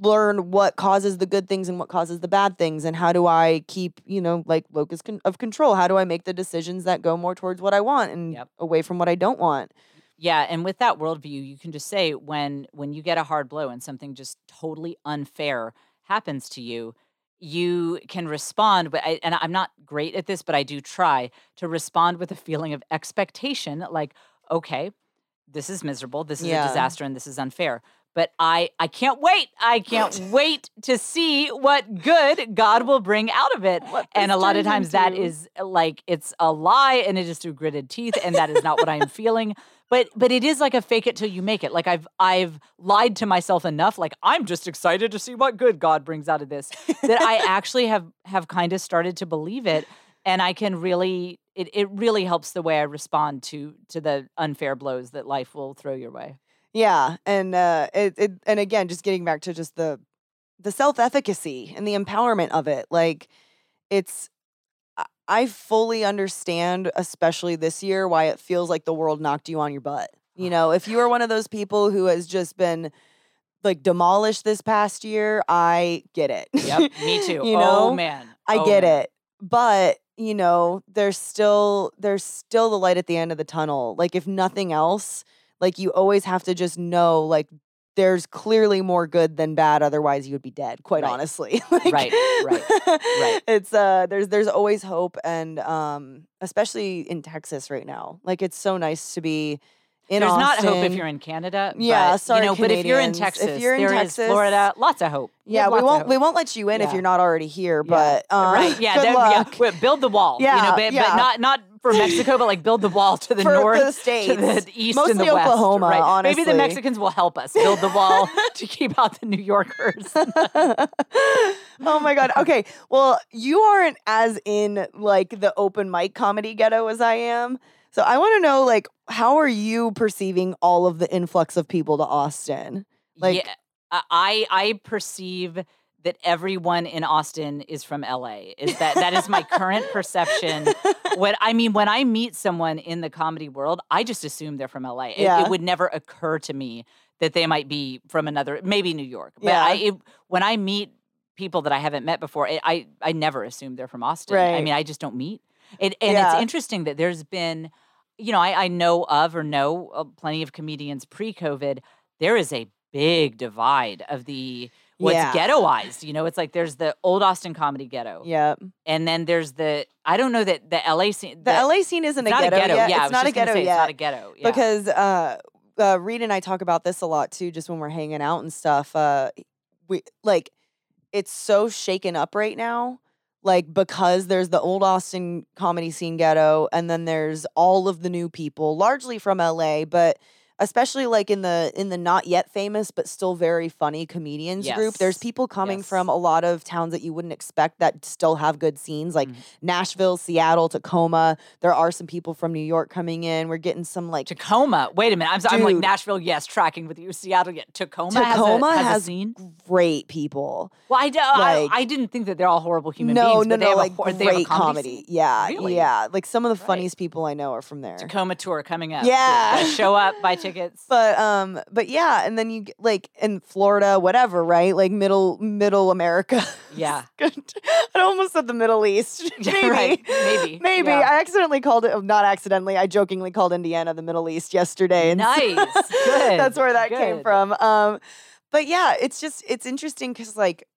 learn what causes the good things and what causes the bad things and how do I keep, you know, like locus con- of control? How do I make the decisions that go more towards what I want and Yep. away from what I don't want? Yeah, and with that worldview, you can just say when when you get a hard blow and something just totally unfair happens to you, you can respond. But I, and I'm not great at this, but I do try to respond with a feeling of expectation, like, okay, this is miserable, this is Yeah. a disaster, and this is unfair. But I I can't wait. I can't wait to see what good God will bring out of it. What And a lot of times that is uh, like it's a lie and it is through gritted teeth, and that is not what I am feeling but but it is like a fake it till you make it like i've i've lied to myself enough like i'm just excited to see what good god brings out of this that i actually have have kind of started to believe it and i can really it, it really helps the way i respond to to the unfair blows that life will throw your way Yeah, and uh, it, it and again, just getting back to just the the self efficacy and the empowerment of it. Like, it's I- fully understand, especially this year, why it feels like the world knocked you on your butt. You know, if you are one of those people who has just been like demolished this past year, I get it. yep me too you oh know, man I Oh, get man. it. But, you know, there's still there's still the light at the end of the tunnel. Like if nothing else, like you always have to just know like there's clearly more good than bad otherwise you would be dead, quite Right. honestly. like, Right, right, right. It's uh there's there's always hope and um especially in Texas right now. Like it's so nice to be in There's not hope if you're in Canada. Yeah, but, sorry, you know, but if you're in Canadians. If Texas, you're in there is Texas- Florida, lots of hope. Yeah, we won't we won't let you in if you're not already here, Yeah. but uh, right. Yeah, good luck. yeah. Build the wall. you Yeah, know, but, yeah. but not not for Mexico, but like build the wall to the For- north, the to the states. east, and Mostly the west. Oklahoma, right? Honestly, Maybe the. Mexicans will help us build the wall to keep out the New Yorkers. oh my god. Okay. Well, you aren't as in like the open mic comedy ghetto as I am. So I want to know like how are you perceiving all of the influx of people to Austin? Like- yeah, I I perceive that everyone in Austin is from LA. Is that that is my current perception. When I mean, when I meet someone in the comedy world, I just assume they're from LA. It, Yeah. it would never occur to me that they might be from another, maybe New York. But I, it, when I meet people that I haven't met before, it, I I never assume they're from Austin. Right. I mean, I just don't meet. It, and Yeah. it's interesting that there's been, you know, I, I know of or know uh, plenty of comedians pre-COVID. There is a big divide of the what's Yeah. ghettoized. You know, it's like there's the old Austin comedy ghetto, Yeah. and then there's the I don't know that the LA scene. The LA scene isn't a ghetto, a ghetto. yet. Yeah, it's not a ghetto yet. It's not a ghetto. Yeah. because uh, uh, Reed and I talk about this a lot too, just when we're hanging out and stuff. Uh, we like it's so shaken up right now, like because there's the old Austin comedy scene ghetto, and then there's all of the new people, largely from LA, but especially like in the in the not yet famous but still very funny comedians group. There's people coming Yes. from a lot of towns that you wouldn't expect that still have good scenes, like Mhm. Nashville, Seattle, Tacoma. There are some people from New York coming in. We're getting some like Tacoma. Wait a minute. I'm, so- I'm like Nashville. Yes, tracking with you. Seattle. Yeah. Tacoma. Tacoma has a, has, has a scene. great people. Well, I, do- I, like- I didn't think that they're all horrible human no, beings. no, but they no, have like a, hor- they have a great comedy. comedy. Yeah, Really? yeah. Like some of the Right. funniest people I know are from there. Tacoma tour coming up. Yeah. Uh, show up, buy tickets. tickets. But um, but yeah, and then you get, like in Florida, whatever, right? Like middle middle America. Yeah. I almost said the Middle East. Maybe. right. Maybe. Maybe. Yeah. I accidentally called it not accidentally, I jokingly called Indiana the Middle East yesterday. And Nice. Good. That's where that came from. Um, but yeah, it's just it's interesting because like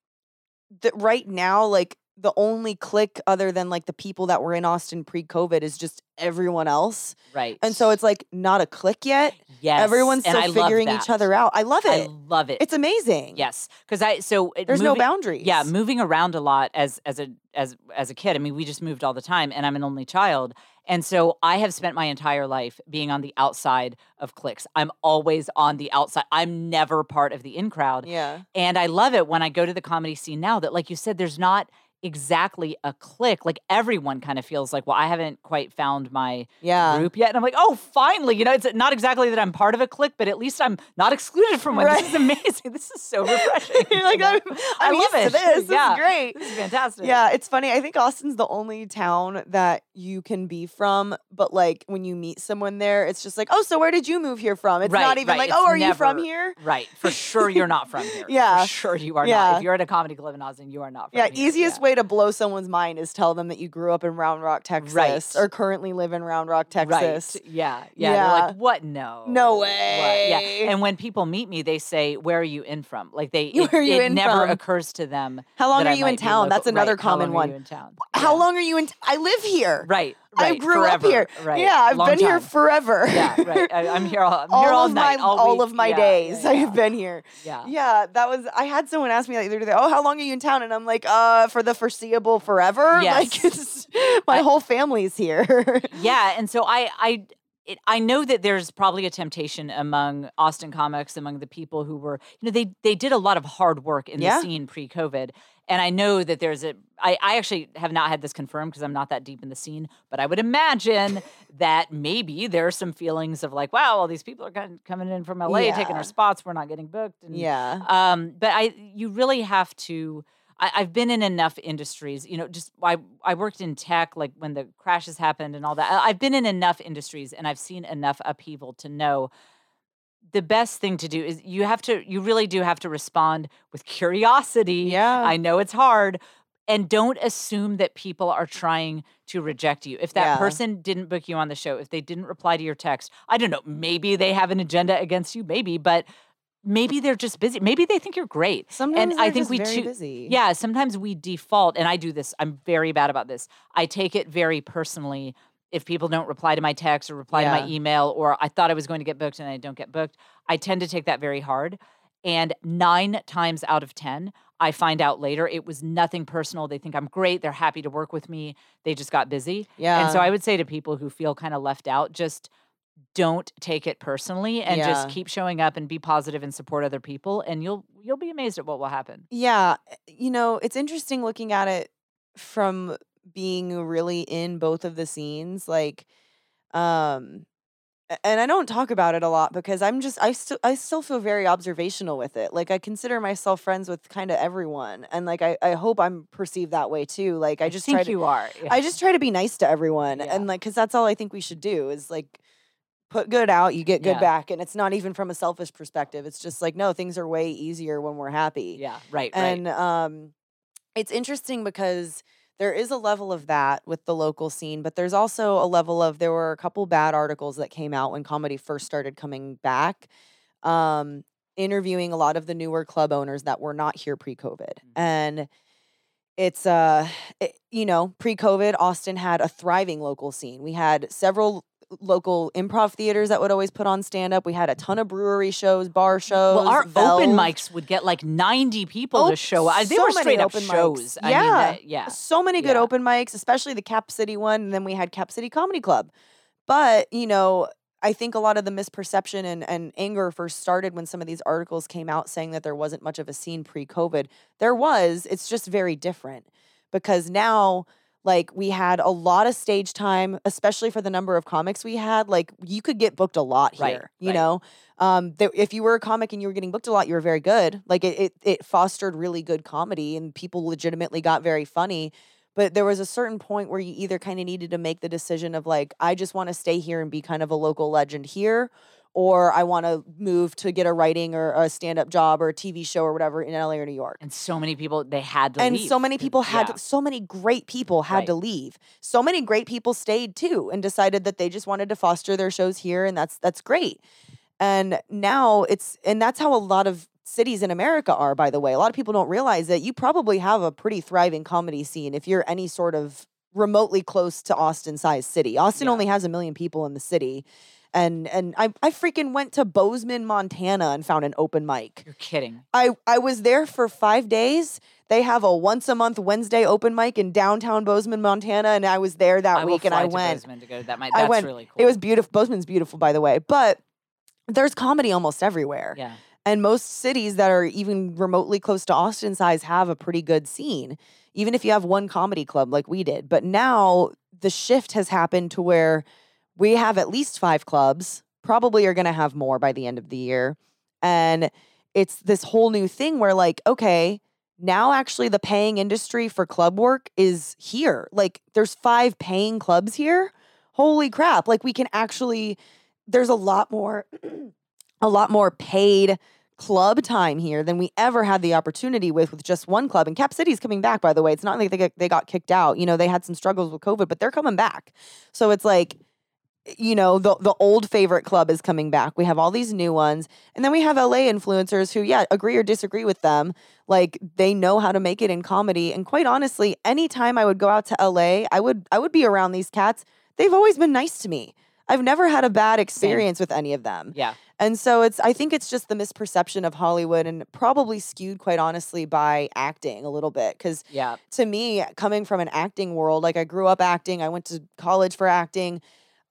the, right now, like the only clique other than like the people that were in Austin pre-COVID is just everyone else. right. And so it's like not a clique yet. yes, Everyone's and still I figuring each other out. I love it. I love it. It's amazing. yes, because I so it- There's no moving- boundaries. Yeah, moving around a lot as as a as as a kid. I mean, we just moved all the time, and I'm an only child, and so I have spent my entire life being on the outside of cliques. I'm always on the outside. I'm never part of the in crowd, Yeah. and I love it when I go to the comedy scene now. That, like you said, there's not exactly a clique. Like everyone kind of feels like, well, I haven't quite found my Yeah. group yet. And I'm like, oh, finally. You know, it's not exactly that I'm part of a clique, but at least I'm not excluded from one. Right. This is amazing. This is so refreshing. You're like? I'm, I I'm love it. this. This Yeah. is great. This is fantastic. Yeah, it's funny. I think Austin's the only town that you can be from, but like when you meet someone there, it's just like, oh, so where did you move here from? It's not even right. like, It's oh, are you from here? Right. For sure you're not from here. Yeah. For sure you are Yeah. not. If you're at a comedy club in Austin, you are not from Yeah, here. easiest Yeah. way to blow someone's mind is tell them that you grew up in Round Rock, Texas, Right. or currently live in Round Rock, Texas. Right. Yeah. Yeah. They're like, what? No. No What? way. Yeah. And when people meet me, they say, Where are you in from? Like they it, are you it in never from? occurs to them. How long are you in town? That's another right. How common long are one. you in town? How Yeah. long are you in? T- I live here. Right. I right, grew up here. Right. Yeah, I've Long been here forever. yeah, right. I, I'm here all, I'm all here all of night, my all, all of my Yeah, days yeah, I have been here. Yeah. Yeah, that was. I had someone ask me that the other day. Oh, how long are you in town? And I'm like, uh, for the foreseeable forever. Like, Yes. it's, my whole family's here. yeah and so i i it, I know that there's probably a temptation among Austin comics, among the people who were, you know, they they did a lot of hard work in Yeah. the scene pre-COVID, and I know that there's a. I, I actually have not had this confirmed because I'm not that deep in the scene, but I would imagine that maybe there are some feelings of like, wow, all these people are kind of coming in from LA, taking our spots, we're not getting booked, and yeah. um, but I, you really have to. I, I've been in enough industries, you know. Just I, I worked in tech, like when the crashes happened and all that. I- I've been in enough industries, and I've seen enough upheaval to know the best thing to do is you have to. You really do have to respond with curiosity. Yeah. I know it's hard, and don't assume that people are trying to reject you. If that Yeah. person didn't book you on the show, if they didn't reply to your text, I don't know. Maybe they have an agenda against you. Maybe, but maybe they're just busy. Maybe they think you're great. Sometimes I think we too- busy. Yeah, sometimes we default, and I do this. I'm very bad about this. I take it very personally if people don't reply to my text or reply to my email, or I thought I was going to get booked and I don't get booked. I tend to take that very hard. And nine times out of 10, I find out later it was nothing personal. They think I'm great. They're happy to work with me. They just got busy. Yeah. And so I would say to people who feel kind of left out, just don't take it personally and just keep showing up and be positive and support other people and you'll you'll be amazed at what will happen. Yeah, eh, you know, it's interesting looking at it from being really in both of the scenes like um and I don't talk about it a lot because I'm just I still I still feel very observational with it. Like I consider myself friends with kind of everyone and like I I hope I'm perceived that way too. Like I just think try to you are. I just try to be nice to everyone Yeah. and like cuz that's all I think we should do is like put good out, you get good Yeah. back and it's not even from a selfish perspective. It's just like no, things are way easier when we're happy. yeah, right, right. And um, it's interesting because there is a level of that with the local scene, but there's also a level of there were a couple bad articles that came out when comedy first started coming back, um, interviewing a lot of the newer club owners that were not here pre-COVID, Mhm. and it's uh, it, you know, pre-COVID, Austin had a thriving local scene. We had several local improv theaters that would always put on stand up. We had a ton of brewery shows, bar shows. well, our open mics would get like 90 people Oh, to show up. They so were straight up shows. I mean, Yeah. that, yeah. so many good Yeah. open mics, especially the Cap City one, and then we had Cap City Comedy Club. But you know, I think a lot of the misperception and, and anger first started when some of these articles came out saying that there wasn't much of a scene pre-COVID. There was. It's just very different because now. Like we had a lot of stage time, especially for the number of comics we had. Like you could get booked a lot Right, here, you right. know. Um, there, if you were a comic and you were getting booked a lot, you were very good. Like it, it, it fostered really good comedy, and people legitimately got very funny but there was a certain point where you either kind of needed to make the decision of like i just want to stay here and be kind of a local legend here or I want to move to get a writing or a stand up job or a TV show or whatever in LA or New York. And so many people they had to And leave. so many people had Yeah. to, so many great people had Right. to leave. So many great people stayed too and decided that they just wanted to foster their shows here and that's that's great. And now it's and that's how a lot of cities in America are by the way. A lot of people don't realize that you probably have a pretty thriving comedy scene if you're any sort of remotely close to Austin sized city. Austin Yeah. only has a million people in the city. And and I I freaking went to Bozeman, Montana and found an open mic. You're kidding. I I was there for five days. They have a once a month Wednesday open mic in downtown Bozeman, Montana, and I was there that I week and I went. Bozeman to go to that. might- I went. really cool. It was beautiful. Bozeman's beautiful, by the way, but there's comedy almost everywhere. yeah. And most cities that are even remotely close to Austin size have a pretty good scene, even if you have one comedy club like we did. But now the shift has happened to where we have at least five clubs, probably are going to have more by the end of the year. And it's this whole new thing where, like, okay, now actually the paying industry for club work is here. Like, there's five paying clubs here. Holy crap. Like, we can actually, there's a lot more. a lot more paid club time here than we ever had the opportunity with with just one club. And Cap City's coming back, by the way. It's not like they got, they got kicked out. You know, they had some struggles with COVID, but they're coming back. So it's like, you know, the the old favorite club is coming back. We have all these new ones, and then we have LA influencers who, yeah, agree or disagree with them. Like they know how to make it in comedy. And quite honestly, anytime I would go out to LA, I would I would be around these cats. They've always been nice to me. I've never had a bad experience with any of them. Yeah. And so it's I think it's just the misperception of Hollywood and probably skewed quite honestly by acting a little bit cuz Yeah. to me coming from an acting world like I grew up acting, I went to college for acting.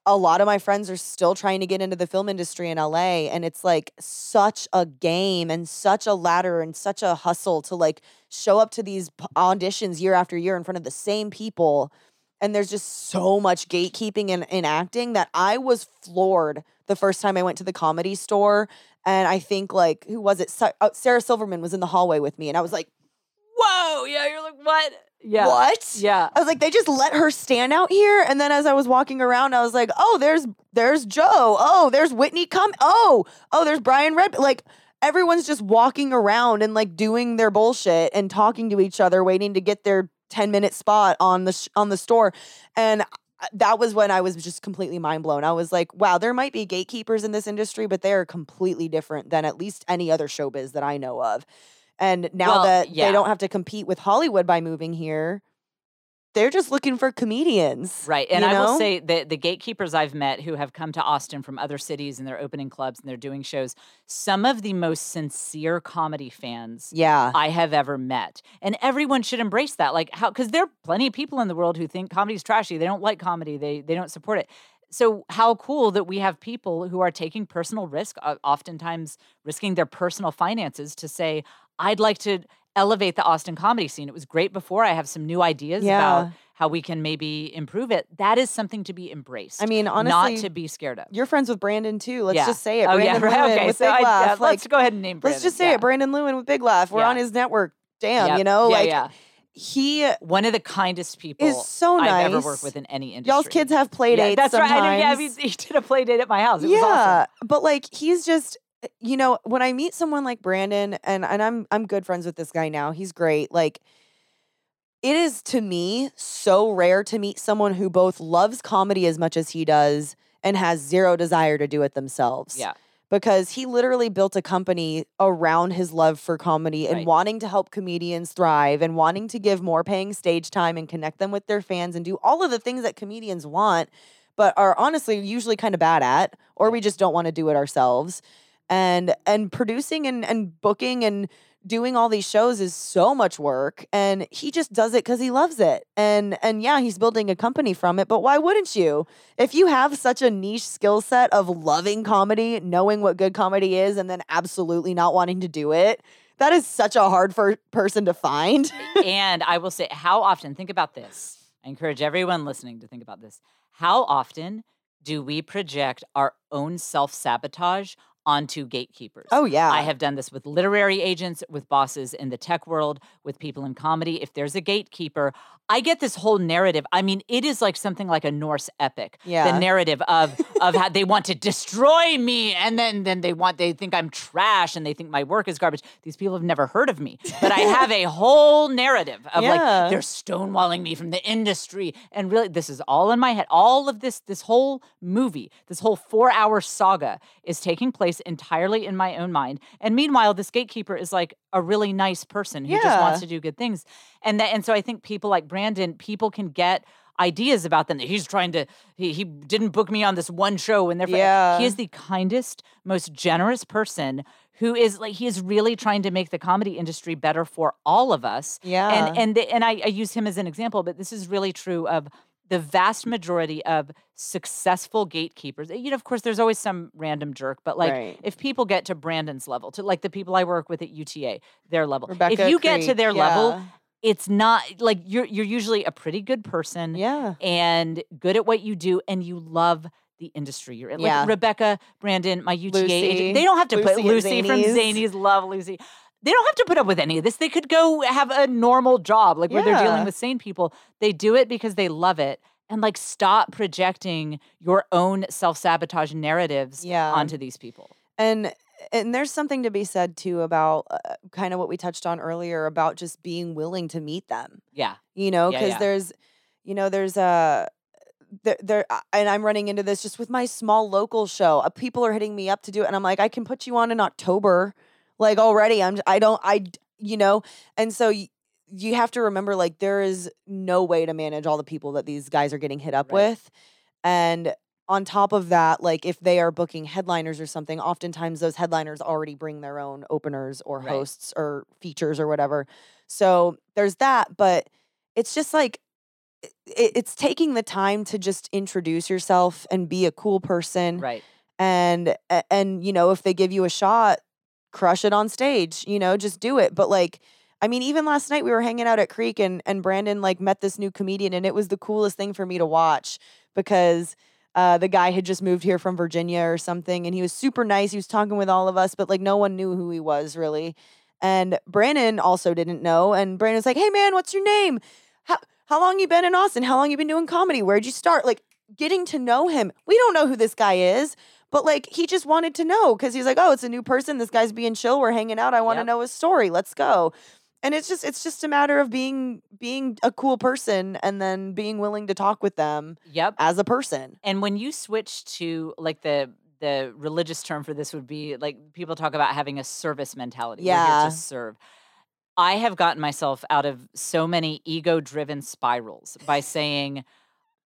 A lot of my friends are still trying to get into the film industry in LA and it's like such a game and such a ladder and such a hustle to like show up to these auditions year after year in front of the same people and there's just so much gatekeeping in, in acting that I was floored the first time I went to the comedy store. And I think like who was it? Uh, Sarah Silverman was in the hallway with me, and I was like, Whoa. Yeah. You're like, what? Yeah. "What?" Yeah. I was like, they just let her stand out here. And then as I was walking around, I was like, "Oh, there's there's Joe. Oh, there's Whitney. Come. Oh, oh, there's Brian Red. Like." Everyone's just walking around and like doing their bullshit and talking to each other, waiting to get their 10 minute spot on the sh- on the store. And that was when I was just completely mind blown. I was like, wow, there might be gatekeepers in this industry, but they are completely different than at least any other showbiz that I know of. And now Well, that yeah. they don't have to compete with Hollywood by moving here, they're just looking for comedians. Right. And I will say that the gatekeepers I've met who have come to Austin from other cities and they're opening clubs and they're doing shows, some of the most sincere comedy fans Yeah. I have ever met. And everyone should embrace that. Like how cuz there are plenty of people in the world who think comedy's trashy. They don't like comedy. They they don't support it. So how cool that we have people who are taking personal risk, oftentimes risking their personal finances to say, I'd like to elevate the Austin comedy scene. It was great before. I have some new ideas Yeah. about how we can maybe improve it. That is something to be embraced. I mean, honestly, not to be scared of. you're friends with Brandon too. Let's Yeah. just say it. Oh yeah, Brandon right. Lewin Okay, with so Big I, Laugh. yeah, like, let's go ahead and name. let's just say Brandon. it. Brandon Lewin with Big Laugh. We're Yeah. on his network. Damn, Yep. you know, yeah, like yeah. he one of the kindest people is so nice. I've ever worked with in any industry. Y'all's kids have play Yeah, dates. that's right. I know, yeah, he, he did a play date at my house. It was yeah, awesome. but like he's just Eh, you know when I meet someone like Brandon and and I'm I'm good friends with this guy now. He's great. Like it is to me so rare to meet someone who both loves comedy as much as he does and has zero desire to do it themselves. Yeah. Because he literally built a company around his love for comedy and Right. wanting to help comedians thrive and wanting to give more paying stage time and connect them with their fans and do all of the things that comedians want but are honestly usually kind of bad at or we just don't want to do it ourselves and and producing and and booking and doing all these shows is so much work and he just does it cuz he loves it and and yeah he's building a company from it but why wouldn't you if you have such a niche skill set of loving comedy knowing what good comedy is and then absolutely not wanting to do it that is such a hard for person to find and I will say, how often, think about this. I encourage everyone listening to think about this. How often do we project our own self sabotage onto gatekeepers. Oh yeah. I have done this with literary agents, with bosses in the tech world, with people in comedy. If there's a gatekeeper, I get this whole narrative. I mean, it is like something like a Norse epic. Yeah. The narrative of of how they want to destroy me and then then they want they think I'm trash and they think my work is garbage. These people have never heard of me. But I have a whole narrative of Yeah. like they're stonewalling me from the industry. And really this is all in my head. All of this this whole movie, this whole 4-hour saga is taking place entirely in my own mind. And meanwhile, this gatekeeper is like a really nice person who just wants to do good things. And that and so I think people like Brandon, people can get ideas about them that he's trying to he, he didn't book me on this one show and therefore Yeah. he is the kindest most generous person who is like he is really trying to make the comedy industry better for all of us yeah. and and the, and I, I use him as an example but this is really true of the vast majority of successful gatekeepers eh, you know of course there's always some random jerk but like Right. if people get to brandon's level to like the people i work with at uta their level Rebecca if you get to Creek, their level it's not like you're you're usually a pretty good person Yeah. and good at what you do and you love the industry you're in. Like Yeah. Rebecca, Brandon, my UTA Lucy. agent, they don't have to put Lucy from. Zanies, love Lucy. They don't have to put up with any of this. They could go have a normal job, like where they're dealing with sane people. They do it because they love it. And like stop projecting your own self-sabotage narratives Yeah. onto these people. And and there's something to be said too about uh, kind of what we touched on earlier about just being willing to meet them. Yeah. You know, because yeah. there's, you know, there's a. There, there, uh, and I'm running into this just with my small local show. Uh, people are hitting me up to do it, and I'm like, I can put you on in October, like already. I'm, I don't, I. you know, and so y- you have to remember, like, there is no way to manage all the people that these guys are getting hit up Right. with, and on top of that, like if they are booking headliners or something, oftentimes those headliners already bring their own openers or Right. hosts or features or whatever. So there's that, but it's just like it, it's taking the time to just introduce yourself and be a cool person Right. and and you know if they give you a shot crush it on stage you know just do it. But like i mean even last night we were hanging out at creek and and brandon like met this new comedian and it was the coolest thing for me to watch because uh, the guy had just moved here from virginia or something and he was super nice. He was talking with all of us but like no one knew who he was really. And brandon also didn't know and brandon's like hey man what's your name? How, how long you been in austin? How long you been doing comedy? Where'd you start? Like getting to know him. We don't know who this guy is but like he just wanted to know because he's like, oh, it's a new person. This guy's being chill. We're hanging out. I want to Yep. know his story. Let's go. And it's just it's just a matter of being being a cool person and then being willing to talk with them Yep. as a person. And when you switch to like the the religious term for this would be like people talk about having a service mentality. Yeah. to serve. I have gotten myself out of so many ego driven spirals by saying,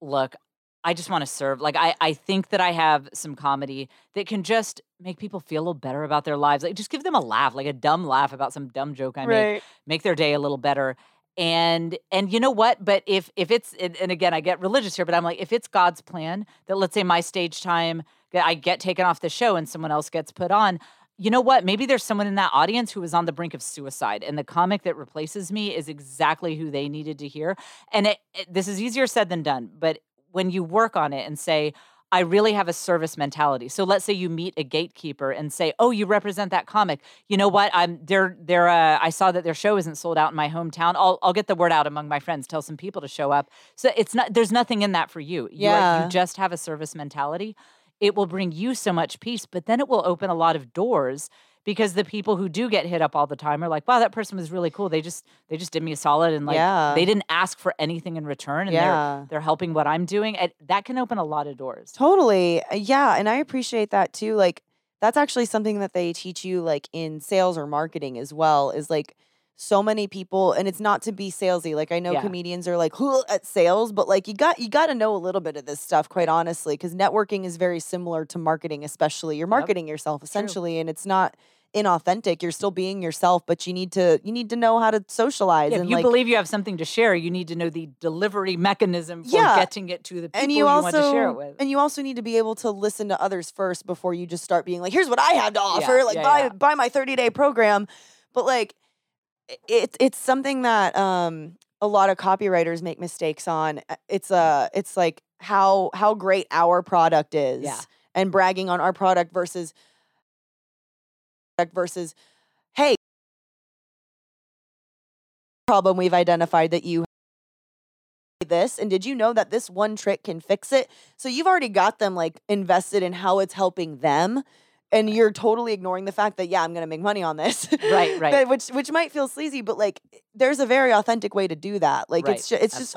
look, I just want to serve. Like I, I think that I have some comedy that can just make people feel a little better about their lives. Like just give them a laugh, like a dumb laugh about some dumb joke I made make their day a little better and and you know what but if if it's and, again i get religious here but i'm like if it's god's plan that let's say my stage time that i get taken off the show and someone else gets put on you know what maybe there's someone in that audience who is on the brink of suicide and the comic that replaces me is exactly who they needed to hear and it, it- this is easier said than done but when you work on it and say I really have a service mentality. So let's say you meet a gatekeeper and say, "Oh, you represent that comic. You know what? I'm they're they're uh, I saw that their show isn't sold out in my hometown. I'll I'll get the word out among my friends, tell some people to show up." So it's not there's nothing in that for you. Yeah. you just have a service mentality. It will bring you so much peace, but then it will open a lot of doors because the people who do get hit up all the time are like, "Wow, that person was really cool. They just they just did me a solid and like Yeah. they didn't ask for anything in return and Yeah. they're they're helping what I'm doing." And that can open a lot of doors. Totally. Uh, Yeah, and I appreciate that too. Like that's actually something that they teach you like in sales or marketing as well is like so many people and it's not to be salesy. Like I know Yeah. comedians are like "Huh," at sales, but like you got you got to know a little bit of this stuff quite honestly cuz networking is very similar to marketing especially. You're marketing yourself essentially and it's not inauthentic. You're still being yourself, but you need to you need to know how to socialize Yeah, if and you like believe you have something to share, you need to know the delivery mechanism for Yeah. getting it to the people and you, you, also want to share it with. and you also need to be able to listen to others first before you just start being like here's what i have to offer like buy buy my 30 day program but like it, it's something that um a lot of copywriters make mistakes on Uh, it's uh it's like how how great our product is Yeah. and bragging on our product versus versus, hey, problem we've identified that you this and did you know that this one trick can fix it so you've already got them like invested in how it's helping them and you're totally ignoring the fact that yeah i'm gonna make money on this Right, right. Which which might feel sleazy but like there's a very authentic way to do that like right. it's just it's just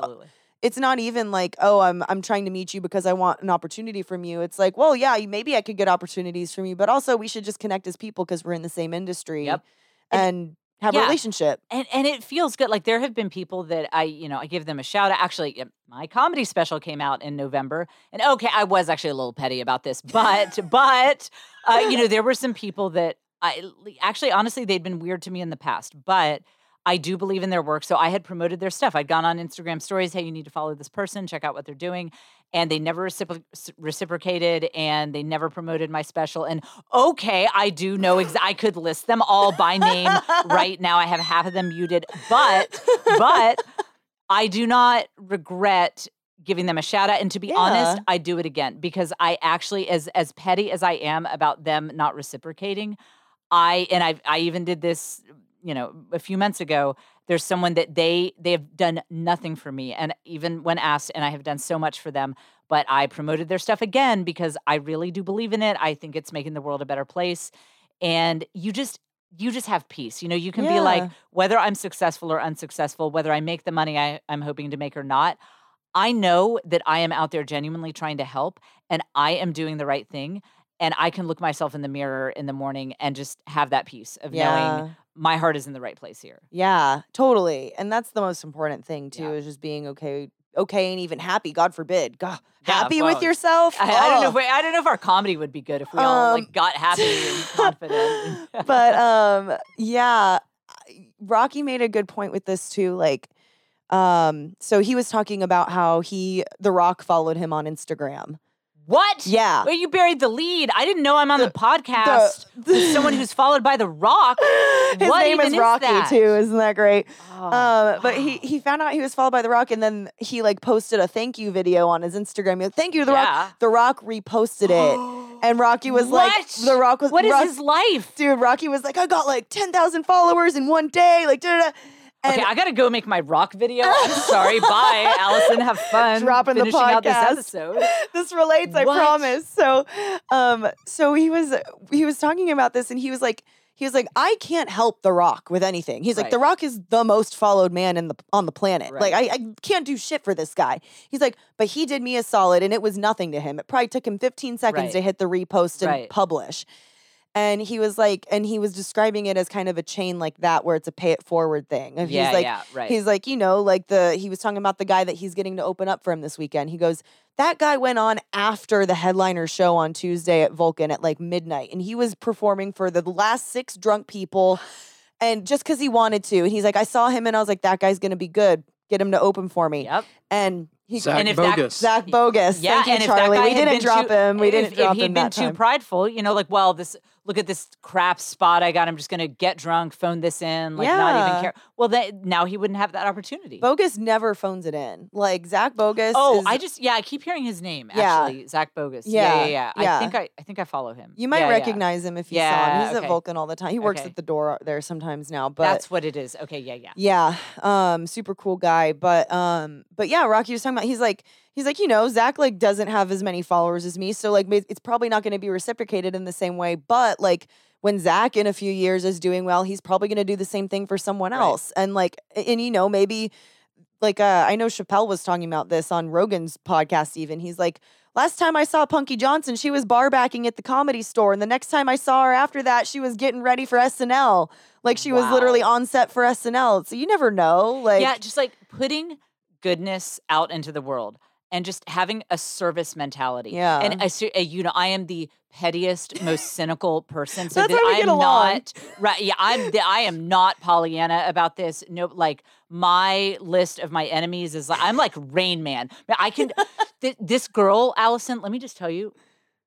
it's not even like oh i'm i'm trying to meet you because i want an opportunity from you it's like well yeah maybe i could get opportunities from you but also we should just connect as people because we're in the same industry Yep. And- and have a relationship and and it feels good. Like there have been people that I, you know, I give them a shout out. Actually, my comedy special came out in November, and okay, I was actually a little petty about this, but but uh, you know, there were some people that I actually, honestly, they'd been weird to me in the past, but. I do believe in their work. So I had promoted their stuff. I'd gone on Instagram stories, hey, you need to follow this person, check out what they're doing. And they never recipro- reciprocated and they never promoted my special. And okay, I do know, ex- I could list them all by name right now. I have half of them muted, but, but I do not regret giving them a shout out. And to be honest, Yeah. I do it again because I actually, as as petty as I am about them not reciprocating, I and I I even did this, you know, a few months ago. There's someone that they they have done nothing for me, and even when asked, and I have done so much for them, but I promoted their stuff again because I really do believe in it. I think it's making the world a better place, and you just you just have peace. You know, you can be like whether I'm successful or unsuccessful, whether I make the money I, I'm hoping to make or not. I know that I am out there genuinely trying to help, and I am doing the right thing. And I can look myself in the mirror in the morning and just have that peace of knowing my heart is in the right place here. Yeah, totally. And that's the most important thing too, Yeah. is just being okay, okay, and even happy. God forbid, God, Yeah, happy well, with yourself. I, I don't know. If we, I don't know if our comedy would be good if we all Um, like got happy and confident. but um, yeah, Rocky made a good point with this too. Like, um, so he was talking about how he, The Rock, followed him on Instagram. What? Yeah. Well, you buried the lead. I didn't know I'm on the, The- podcast with someone who's followed by The Rock. His What name is is Rocky that? too. Isn't that great? Oh, Um, but he wow. he found out he was followed by The Rock, and then he like posted a thank you video on his Instagram. He like, thank you, The Rock. The Rock reposted it, and Rocky was like, The Rock was What is Rock- his life? dude? Rocky was like, I got like ten thousand followers in one day, like da da. da." Okay, I gotta go make my rock video. I'm sorry. Bye, Allison. Have fun Dropping the finishing out this podcast. episode. this relates, I promise. So, um, so he was he was talking about this, and he was like, he was like, I can't help The Rock with anything. He's like, Right. The Rock is the most followed man in the on the planet. Like, I, I can't do shit for this guy. He's like, but he did me a solid, and it was nothing to him. It probably took him 15 seconds Right. to hit the repost and Right. publish. And he was like, and he was describing it as kind of a chain like that, where it's a pay it forward thing. Of Yeah, he's like, yeah, right. He's like, you know, like the he was talking about the guy that he's getting to open up for him this weekend. He goes, that guy went on after the headliner show on Tuesday at Vulcan at like midnight, and he was performing for the last six drunk people, and just because he wanted to. And he's like, I saw him, and I was like, that guy's gonna be good. Get him to open for me. Yep. And he Zach And if that- Bogus. Zach Bogus. Yeah, Thank you, and if Charlie. that guy we didn't drop too, him. We if, didn't drop if he'd him been that too time. prideful, you know, like, well, this look at this crap spot I got. I'm just gonna get drunk, phone this in, like not even care. Well, that now he wouldn't have that opportunity. Bogus never phones it in. Like Zach Bogus. oh, is- I just yeah, I keep hearing his name. Yeah. Actually, Zach Bogus. Yeah, Yeah, yeah, yeah. yeah. I think I, I think I follow him. You might Yeah, yeah. recognize him if you saw him. He's okay. at Vulcan all the time. He works Okay. at the door there sometimes now. But That's what it is. Okay, yeah, yeah. yeah, um, super cool guy. But um, but yeah, Rocky was talking about. He's like, he's like, you know, Zach like doesn't have as many followers as me, so like it's probably not going to be reciprocated in the same way. But like when Zach in a few years is doing well, he's probably going to do the same thing for someone Right. else. And like, and you know, maybe like uh, I know Chappelle was talking about this on Rogan's podcast. Even he's like, last time I saw Punkie Johnson, she was bar backing at the comedy store, and the next time I saw her after that, she was getting ready for SNL. Like she was literally on set for SNL. So you never know. Like yeah, just like putting goodness out into the world and just having a service mentality. Yeah. And I, uh, you know, I am the pettiest, most cynical person. So That's that why we I'm get along. not right. Yeah, I'm. The, I am not Pollyanna about this. No, like my list of my enemies is like I'm like Rain Man. I can. th- this girl, Allison. Let me just tell you.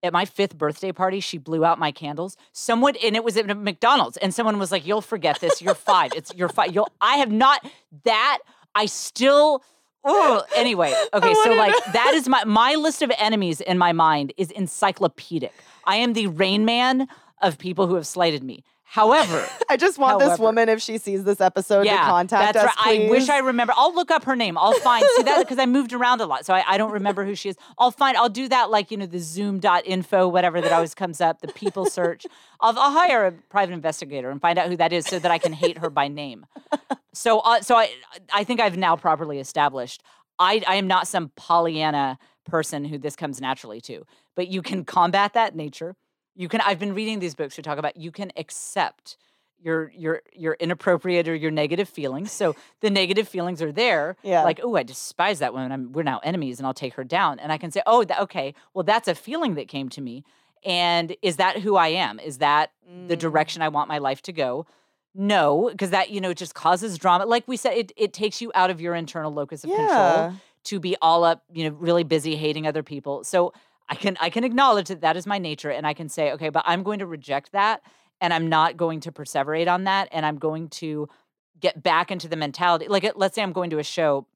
At my fifth birthday party, she blew out my candles. Someone, and it was at a McDonald's, and someone was like, "You'll forget this. You're five. It's you're five. You'll." I have not that. I still. Ugh. Anyway, okay, so like that is my my list of enemies in my mind is encyclopedic. I am the rain man of people who have slighted me. However, I just want this woman, if she sees this episode, yeah, to contact that's us. right. I wish. I remember. I'll look up her name. I'll find see that because I moved around a lot, so I, I don't remember who she is. I'll find. I'll do that like you know the Zoom.info whatever that always comes up. The people search. I'll, I'll hire a private investigator and find out who that is so that I can hate her by name. So uh, so I I think I've now properly established. I I am not some Pollyanna person who this comes naturally to, but you can combat that nature. You can. I've been reading these books who talk about you can accept your your your inappropriate or your negative feelings. So the negative feelings are there. Yeah. Like, oh, I despise that woman. I'm, we're now enemies, and I'll take her down. And I can say, oh, that, okay, well, that's a feeling that came to me. And is that who I am? Is that the Mm. direction I want my life to go? No, because that you know just causes drama. Like we said, it it takes you out of your internal locus of control to be all up, you know, really busy hating other people. So I can I can acknowledge that that is my nature, and I can say, okay, but I'm going to reject that, and I'm not going to perseverate on that, and I'm going to get back into the mentality. Like, let's say I'm going to a show,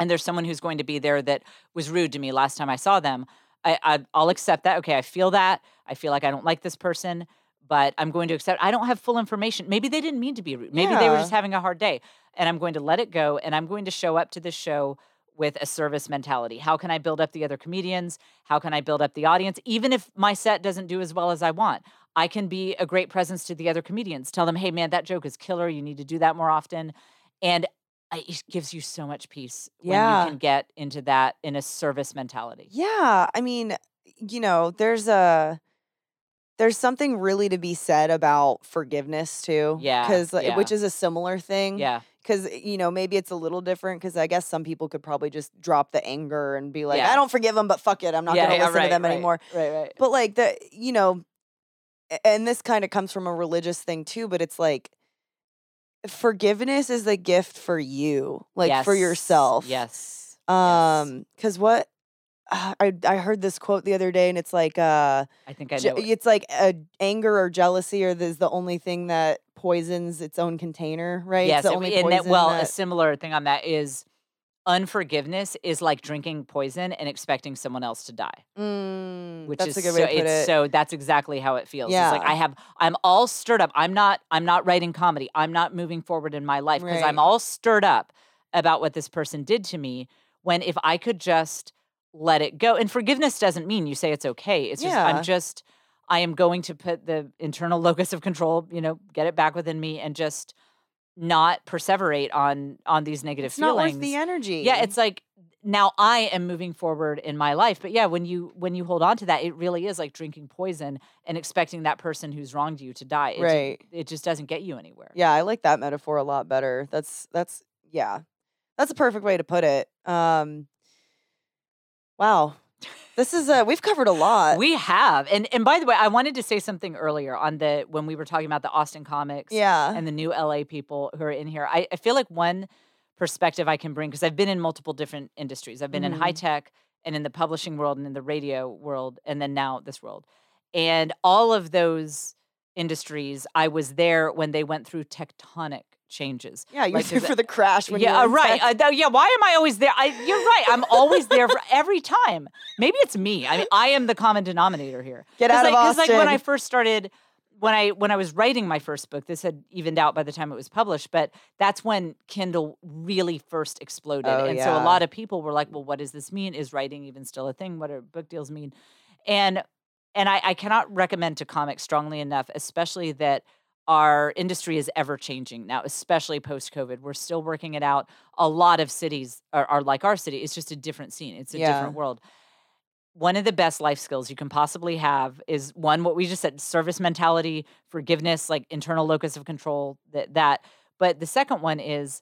and there's someone who's going to be there that was rude to me last time I saw them. I, I I'll accept that. Okay, I feel that. I feel like I don't like this person. But I'm going to accept. I don't have full information. Maybe they didn't mean to be rude. Maybe they were just having a hard day. And I'm going to let it go. And I'm going to show up to this show with a service mentality. How can I build up the other comedians? How can I build up the audience? Even if my set doesn't do as well as I want, I can be a great presence to the other comedians. Tell them, hey, man, that joke is killer. You need to do that more often. And it gives you so much peace when you can get into that in a service mentality. Yeah, I mean, you know, there's a there's something really to be said about forgiveness too. Yeah, because yeah. which is a similar thing. Yeah. Because you know maybe it's a little different because I guess some people could probably just drop the anger and be like, Yeah. I don't forgive them, but fuck it, I'm not yeah, gonna yeah, listen right, to them right, anymore. Right, right. But like the you know, and this kind of comes from a religious thing too. But it's like forgiveness is the gift for you, like for yourself. Yes. Um, because what I I heard this quote the other day, and it's like uh, I think I je- it. it's like uh, anger or jealousy, or is the only thing that poisons its own container, right? Yes, it's the only that, well, a similar thing on that is unforgiveness is like drinking poison and expecting someone else to die. Mm, which is a good so way to put it's it. so that's exactly how it feels. It's like Yeah. I have I'm all stirred up. I'm not I'm not writing comedy. I'm not moving forward in my life because I'm all stirred up about what this person did to me when if I could just let it go. And forgiveness doesn't mean you say it's okay. It's just I'm just I am going to put the internal locus of control, you know, get it back within me and just not perseverate on on these negative it's not feelings. worth the energy. Yeah, it's like now I am moving forward in my life. But yeah, when you when you hold on to that, it really is like drinking poison and expecting that person who's wronged you to die. It, Right. it just doesn't get you anywhere. yeah, I like that metaphor a lot better. That's that's yeah, that's a perfect way to put it. Um, wow, this is a we've covered a lot. We have. And and by the way, I wanted to say something earlier on the when we were talking about the Austin comics yeah, and the new LA people who are in here. I, I feel like one perspective I can bring, because I've been in multiple different industries. I've been in high Mhm. tech and in the publishing world and in the radio world, and then now this world. And all of those industries, I was there when they went through tectonic changes. yeah, you're like, there for the crash. When yeah, uh, right. Uh, though, yeah, why am I always there? I, you're right. I'm always there for every time. Maybe it's me. I mean, I am the common denominator here. Get out of like, 'cause, like when I first started, when I when I was writing my first book, this had evened out by the time it was published. But that's when Kindle really first exploded, Oh, and so a lot of people were like, "Well, what does this mean? Is writing even still a thing? What do book deals mean?" And and I, I cannot recommend to comics strongly enough, especially that our industry is ever changing now, especially post COVID. We're still working it out. A lot of cities are, are like our city. It's just a different scene. It's a Yeah. different world. One of the best life skills you can possibly have is one, what we just said, service mentality, forgiveness, like internal locus of control, that that. But the second one is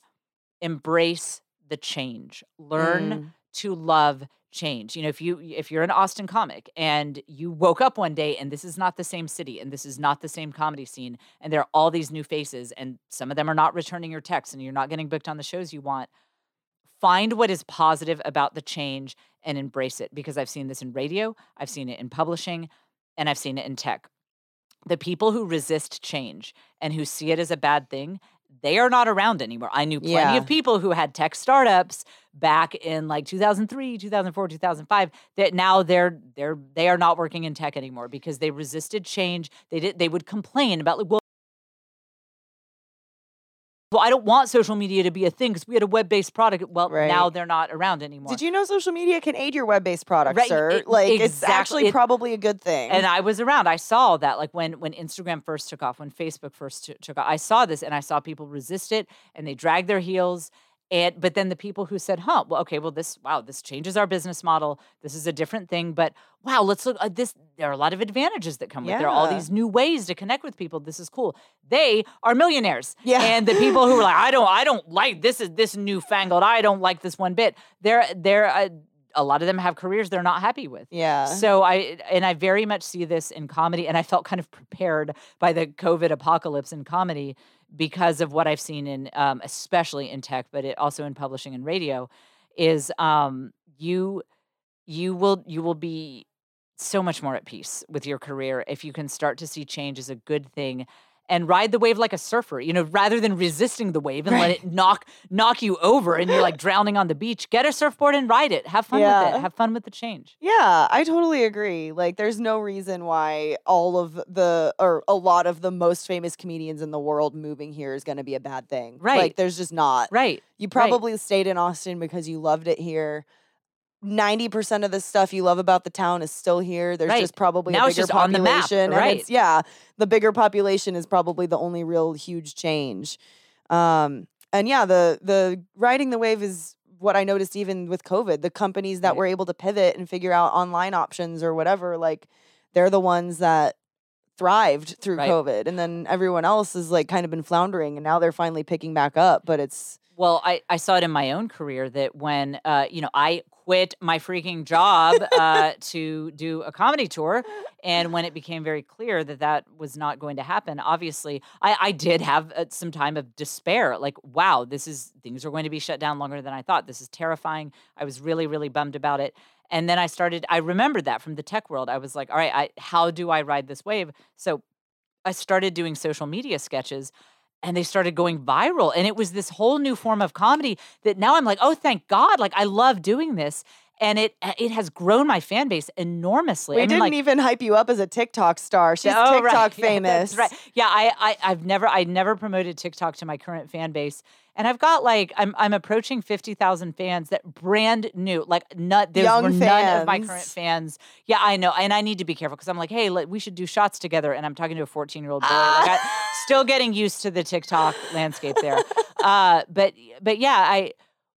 embrace the change. Learn Mm. to love change. You know, if you if you're an Austin comic and you woke up one day and this is not the same city and this is not the same comedy scene and there are all these new faces and some of them are not returning your texts and you're not getting booked on the shows you want, find what is positive about the change and embrace it because I've seen this in radio, I've seen it in publishing, and I've seen it in tech. The people who resist change and who see it as a bad thing, they are not around anymore. I knew plenty Yeah. of people who had tech startups back in like 2003, 2004, 2005 that now they're they're they are not working in tech anymore because they resisted change. They did they would complain about like well well, I don't want social media to be a thing because we had a web based product. Well, Right. now they're not around anymore. Did you know social media can aid your web-based product, Right, sir? it- like it's actually It- probably a good thing. and I was around. I saw that, like when when Instagram first took off, when Facebook first t- took off. I saw this, and I saw people resist it, and they dragged their heels. And but then the people who said, "Huh, well, okay, well, this wow, this changes our business model. This is a different thing." But wow, let's look at this. There are a lot of advantages that come with. There are all these new ways to connect with people. This is cool. They are millionaires. Yeah. And the people who are like, "I don't, I don't like this. Is this newfangled? I don't like this one bit." They're they're. Uh, a lot of them have careers they're not happy with. yeah. So I and I very much see this in comedy, and I felt kind of prepared by the COVID apocalypse in comedy because of what I've seen in, um, especially in tech, but it also in publishing and radio, is um, you you will you will be so much more at peace with your career if you can start to see change as a good thing and ride the wave like a surfer you know rather than resisting the wave and let it knock knock you over and you're like drowning on the beach get a surfboard and ride it have fun with it have fun with the change Yeah, I totally agree. Like, there's no reason why all of the, or a lot of the most famous comedians in the world moving here is going to be a bad thing. Right. Like, there's just not. right You right. probably stayed in Austin because you loved it here. 90% of the stuff you love about the town is still here. There's Right. just probably Now a it's bigger just on the map, population. and right. it's- yeah, the bigger population is probably the only real huge change. Um, and yeah, the the riding the wave is what I noticed even with COVID. The companies that Right. were able to pivot and figure out online options or whatever, like they're the ones that thrived through Right. COVID. And then everyone else has like kind of been floundering and now they're finally picking back up. But it's Well, I, I saw it in my own career that when uh, you know I quit my freaking job uh, to do a comedy tour, and when it became very clear that that was not going to happen, obviously I, I did have uh, some time of despair. Like, wow, this is things are going to be shut down longer than I thought. This is terrifying. I was really really bummed about it. And then I started. I remembered that from the tech world. I was like, all right, I, how do I ride this wave? So I started doing social media sketches and they started going viral and it was this whole new form of comedy that now I'm like, "Oh, thank God. Like I love doing this." And it uh, it has grown my fan base enormously. we I mean, didn't like, even hype you up as a TikTok star. She's Oh, TikTok right. Famous. that's right. Yeah, I, I I've never I never promoted TikTok to my current fan base. And I've got like I'm I'm approaching fifty thousand fans that brand new, like not those Young were none of my current fans. Yeah, I know, and I need to be careful because I'm like, hey, let, we should do shots together, and I'm talking to a 14 year old boy. Like, I, still getting used to the TikTok landscape there. Uh, but but yeah, I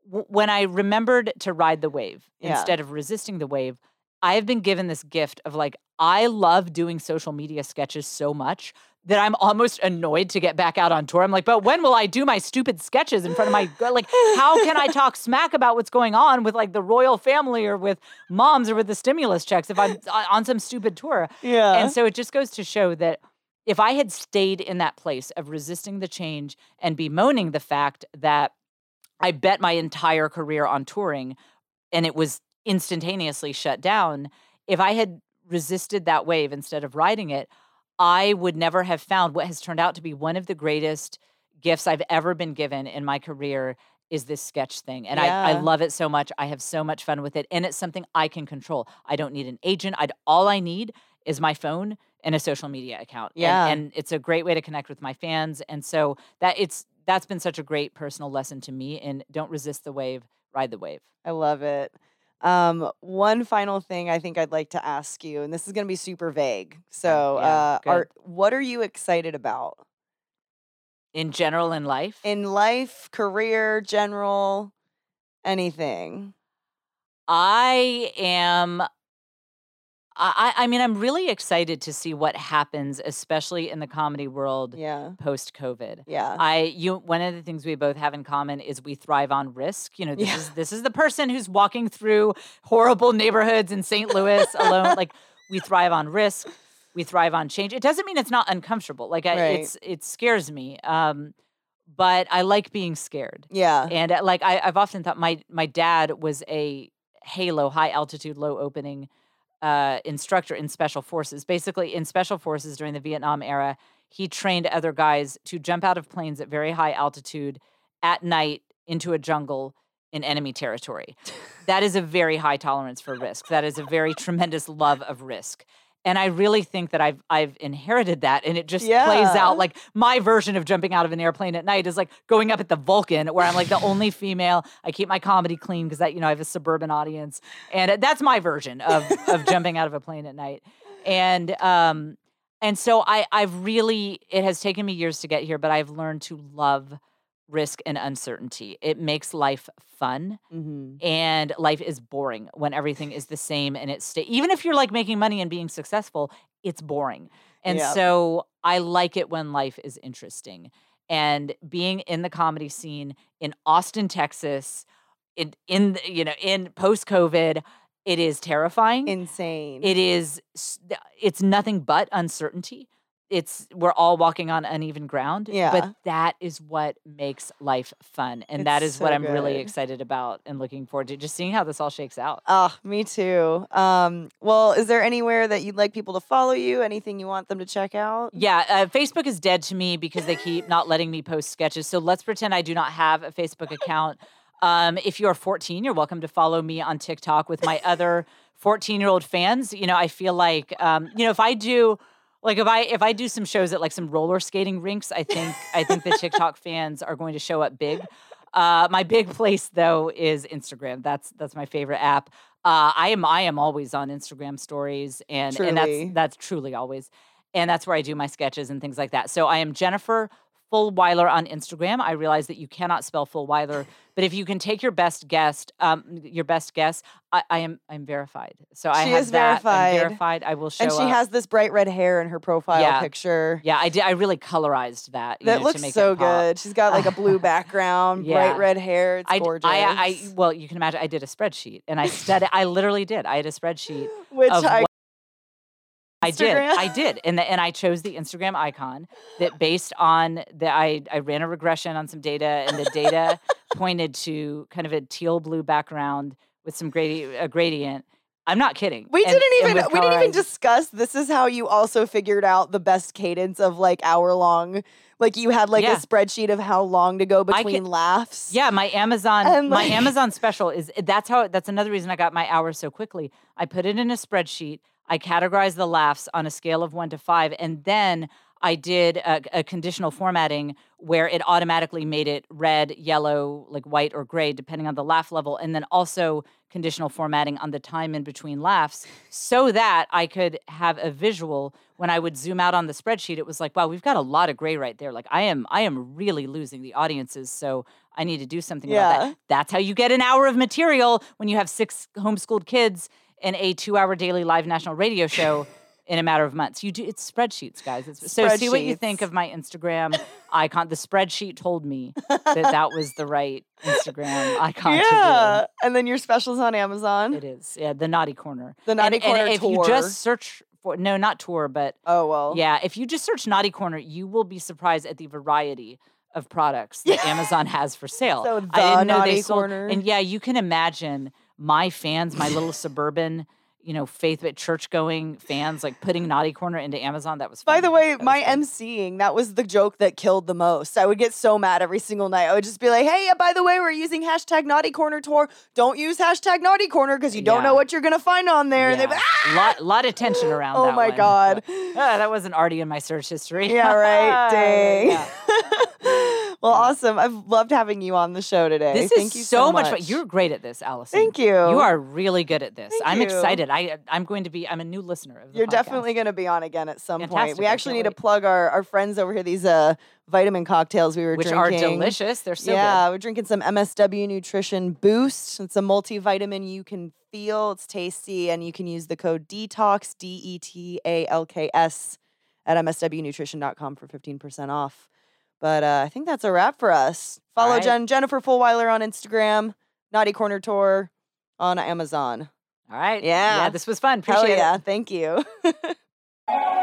w- when I remembered to ride the wave Yeah. instead of resisting the wave, I have been given this gift of like I love doing social media sketches so much that I'm almost annoyed to get back out on tour. I'm like, but when will I do my stupid sketches in front of my like? How can I talk smack about what's going on with like the royal family or with moms or with the stimulus checks if I'm on- some stupid tour? Yeah. And so it just goes to show that if I had stayed in that place of resisting the change and bemoaning the fact that I bet my entire career on touring and it was instantaneously shut down, if I had resisted that wave instead of riding it, I would never have found what has turned out to be one of the greatest gifts I've ever been given in my career is this sketch thing. And I, I love it so much. I have so much fun with it. And it's something I can control. I don't need an agent. I'd all I need is my phone and a social media account. Yeah. And, it's a great way to connect with my fans. And so that it's that's been such a great personal lesson to me And don't resist the wave, ride the wave. I love it. Um, one final thing I think I'd like to ask you, and this is going to be super vague. So, yeah, uh, are what are you excited about In general in life. in life, career, general, anything? I am. I, I mean, I'm really excited to see what happens, especially in the comedy world Yeah, post COVID. yeah, I you one of the things we both have in common is we thrive on risk. You know, this Yeah. is this is the person who's walking through horrible neighborhoods in St. Louis alone. like we thrive on risk, we thrive on change. It doesn't mean it's not uncomfortable. Like I, Right. it's it scares me. Um, but I like being scared. yeah, And uh, like I, I've often thought my my dad was a Halo high altitude low opening uh, instructor in special forces. Basically, in special forces during the Vietnam era, he trained other guys to jump out of planes at very high altitude at night into a jungle in enemy territory. that is a very high tolerance for risk. That is a very tremendous love of risk. And I really think that I've I've inherited that and it just plays out like my version of jumping out of an airplane at night is like going up at the Vulcan where I'm like the only female. I keep my comedy clean because that you know I have a suburban audience. And that's my version of of jumping out of a plane at night. And um and so I I've really it has taken me years to get here, but I've learned to love risk and uncertainty. It makes life fun Mhm. and life is boring when everything is the same and it's sta- even if you're like making money and being successful, it's boring. And so I like it when life is interesting. And being in the comedy scene in Austin, Texas, in in you know, in post-COVID, it is terrifying. Insane. It is it's nothing but uncertainty. It's we're all walking on uneven ground. Yeah. But that is what makes life fun. And that It's is what I'm really excited about and looking forward to just seeing how this all shakes out. Oh, me too. Um, well, is there anywhere that you'd like people to follow you? Anything you want them to check out? Yeah, uh, Facebook is dead to me because they keep not letting me post sketches. So let's pretend I do not have a Facebook account. Um, if you're 14, you're welcome to follow me on TikTok with my other 14 year old fans. You know, I feel like, um, you know, if I do, like if I if I do some shows at like some roller skating rinks, I think I think the TikTok fans are going to show up big. Uh, my big place though is Instagram. That's that's my favorite app. Uh, I am I am always on Instagram stories and and that's that's truly always and that's where I do my sketches and things like that. So I am Jennifer Fulwiler on Instagram. I realize that you cannot spell Fulwiler, but if you can take your best guess, um, your best guess, I, I am I'm verified. So I She have is that. I'm verified. verified. I will show and she up. has this bright red hair in her profile Yeah. picture. yeah, I did. I really colorized that. you That know, looks to make so it good. She's got like a blue background, Yeah. bright red hair. It's I, gorgeous. I, I, well, you can imagine. I did a spreadsheet, and I studied. I literally did. I had a spreadsheet Which I I did. I did. And the, and I chose the Instagram icon that based on the I I ran a regression on some data and the data pointed to kind of a teal blue background with some gradi- a gradient. I'm not kidding. We And- didn't even we didn't even discuss this is how you also figured out the best cadence of like hour long like you had like Yeah. a spreadsheet of how long to go between can- laughs. Yeah, my Amazon And, my Amazon special is that's how that's another reason I got my hours so quickly. I put it in a spreadsheet. I categorized the laughs on a scale of 1 to 5 and then I did a, a conditional formatting where it automatically made it red, yellow, like white or gray depending on the laugh level and then also conditional formatting on the time in between laughs so that I could have a visual. When I would zoom out on the spreadsheet it was like wow we've got a lot of gray right there. Like I am I am really losing the audiences so I need to do something about that. That's how you get an hour of material when you have six homeschooled kids and a 2-hour daily live national radio show in a matter of months you do it's spreadsheets guys it's, so see what you think of my Instagram icon the spreadsheet told me that that was the right Instagram icon to do Yeah. And then your specials on Amazon. it is. Yeah, the naughty corner. The Naughty and, Corner and if you just search for no, not tour, but Oh well. yeah, if you just search naughty corner, you will be surprised at the variety of products that Amazon has for sale. So I the didn't know Naughty they sold. Corner. And yeah, you can imagine my fans, my little suburban, you know, faith at church going fans, like putting naughty corner into Amazon. That was By the way, my fun. emceeing, that was the joke that killed the most. I would get so mad every single night. I would just be like, hey, by the way, we're using hashtag naughty corner tour. Don't use hashtag naughty corner because you don't know what you're to find on there. And they'd be Yeah. like, lot, lot of tension around. Oh my one. God. Ah, that wasn't already in my search history. Yeah, right. Dang. Well, awesome. I've loved having you on the show today. This Thank is you so, so much fun. You're great at this, Allison. Thank you. You are really good at this. Thank I'm you. excited. I I'm going to be. I'm a new listener of the You're podcast. definitely going to be on again at some point. We actually need to plug our, our friends over here, these uh, vitamin cocktails we were which drinking. are delicious. They're so yeah, we're drinking some MSW Nutrition Boost. It's a multivitamin you can feel. It's tasty, and you can use the code DETALKS D E T A L K S, at MSWNutrition.com for 15% off. But uh, I think that's a wrap for us. Follow right. Jen, Jennifer Fulwiler on Instagram, Naughty Corner Tour on Amazon. All right. Yeah. Yeah. This was fun. Hell Appreciate yeah. it. Thank you.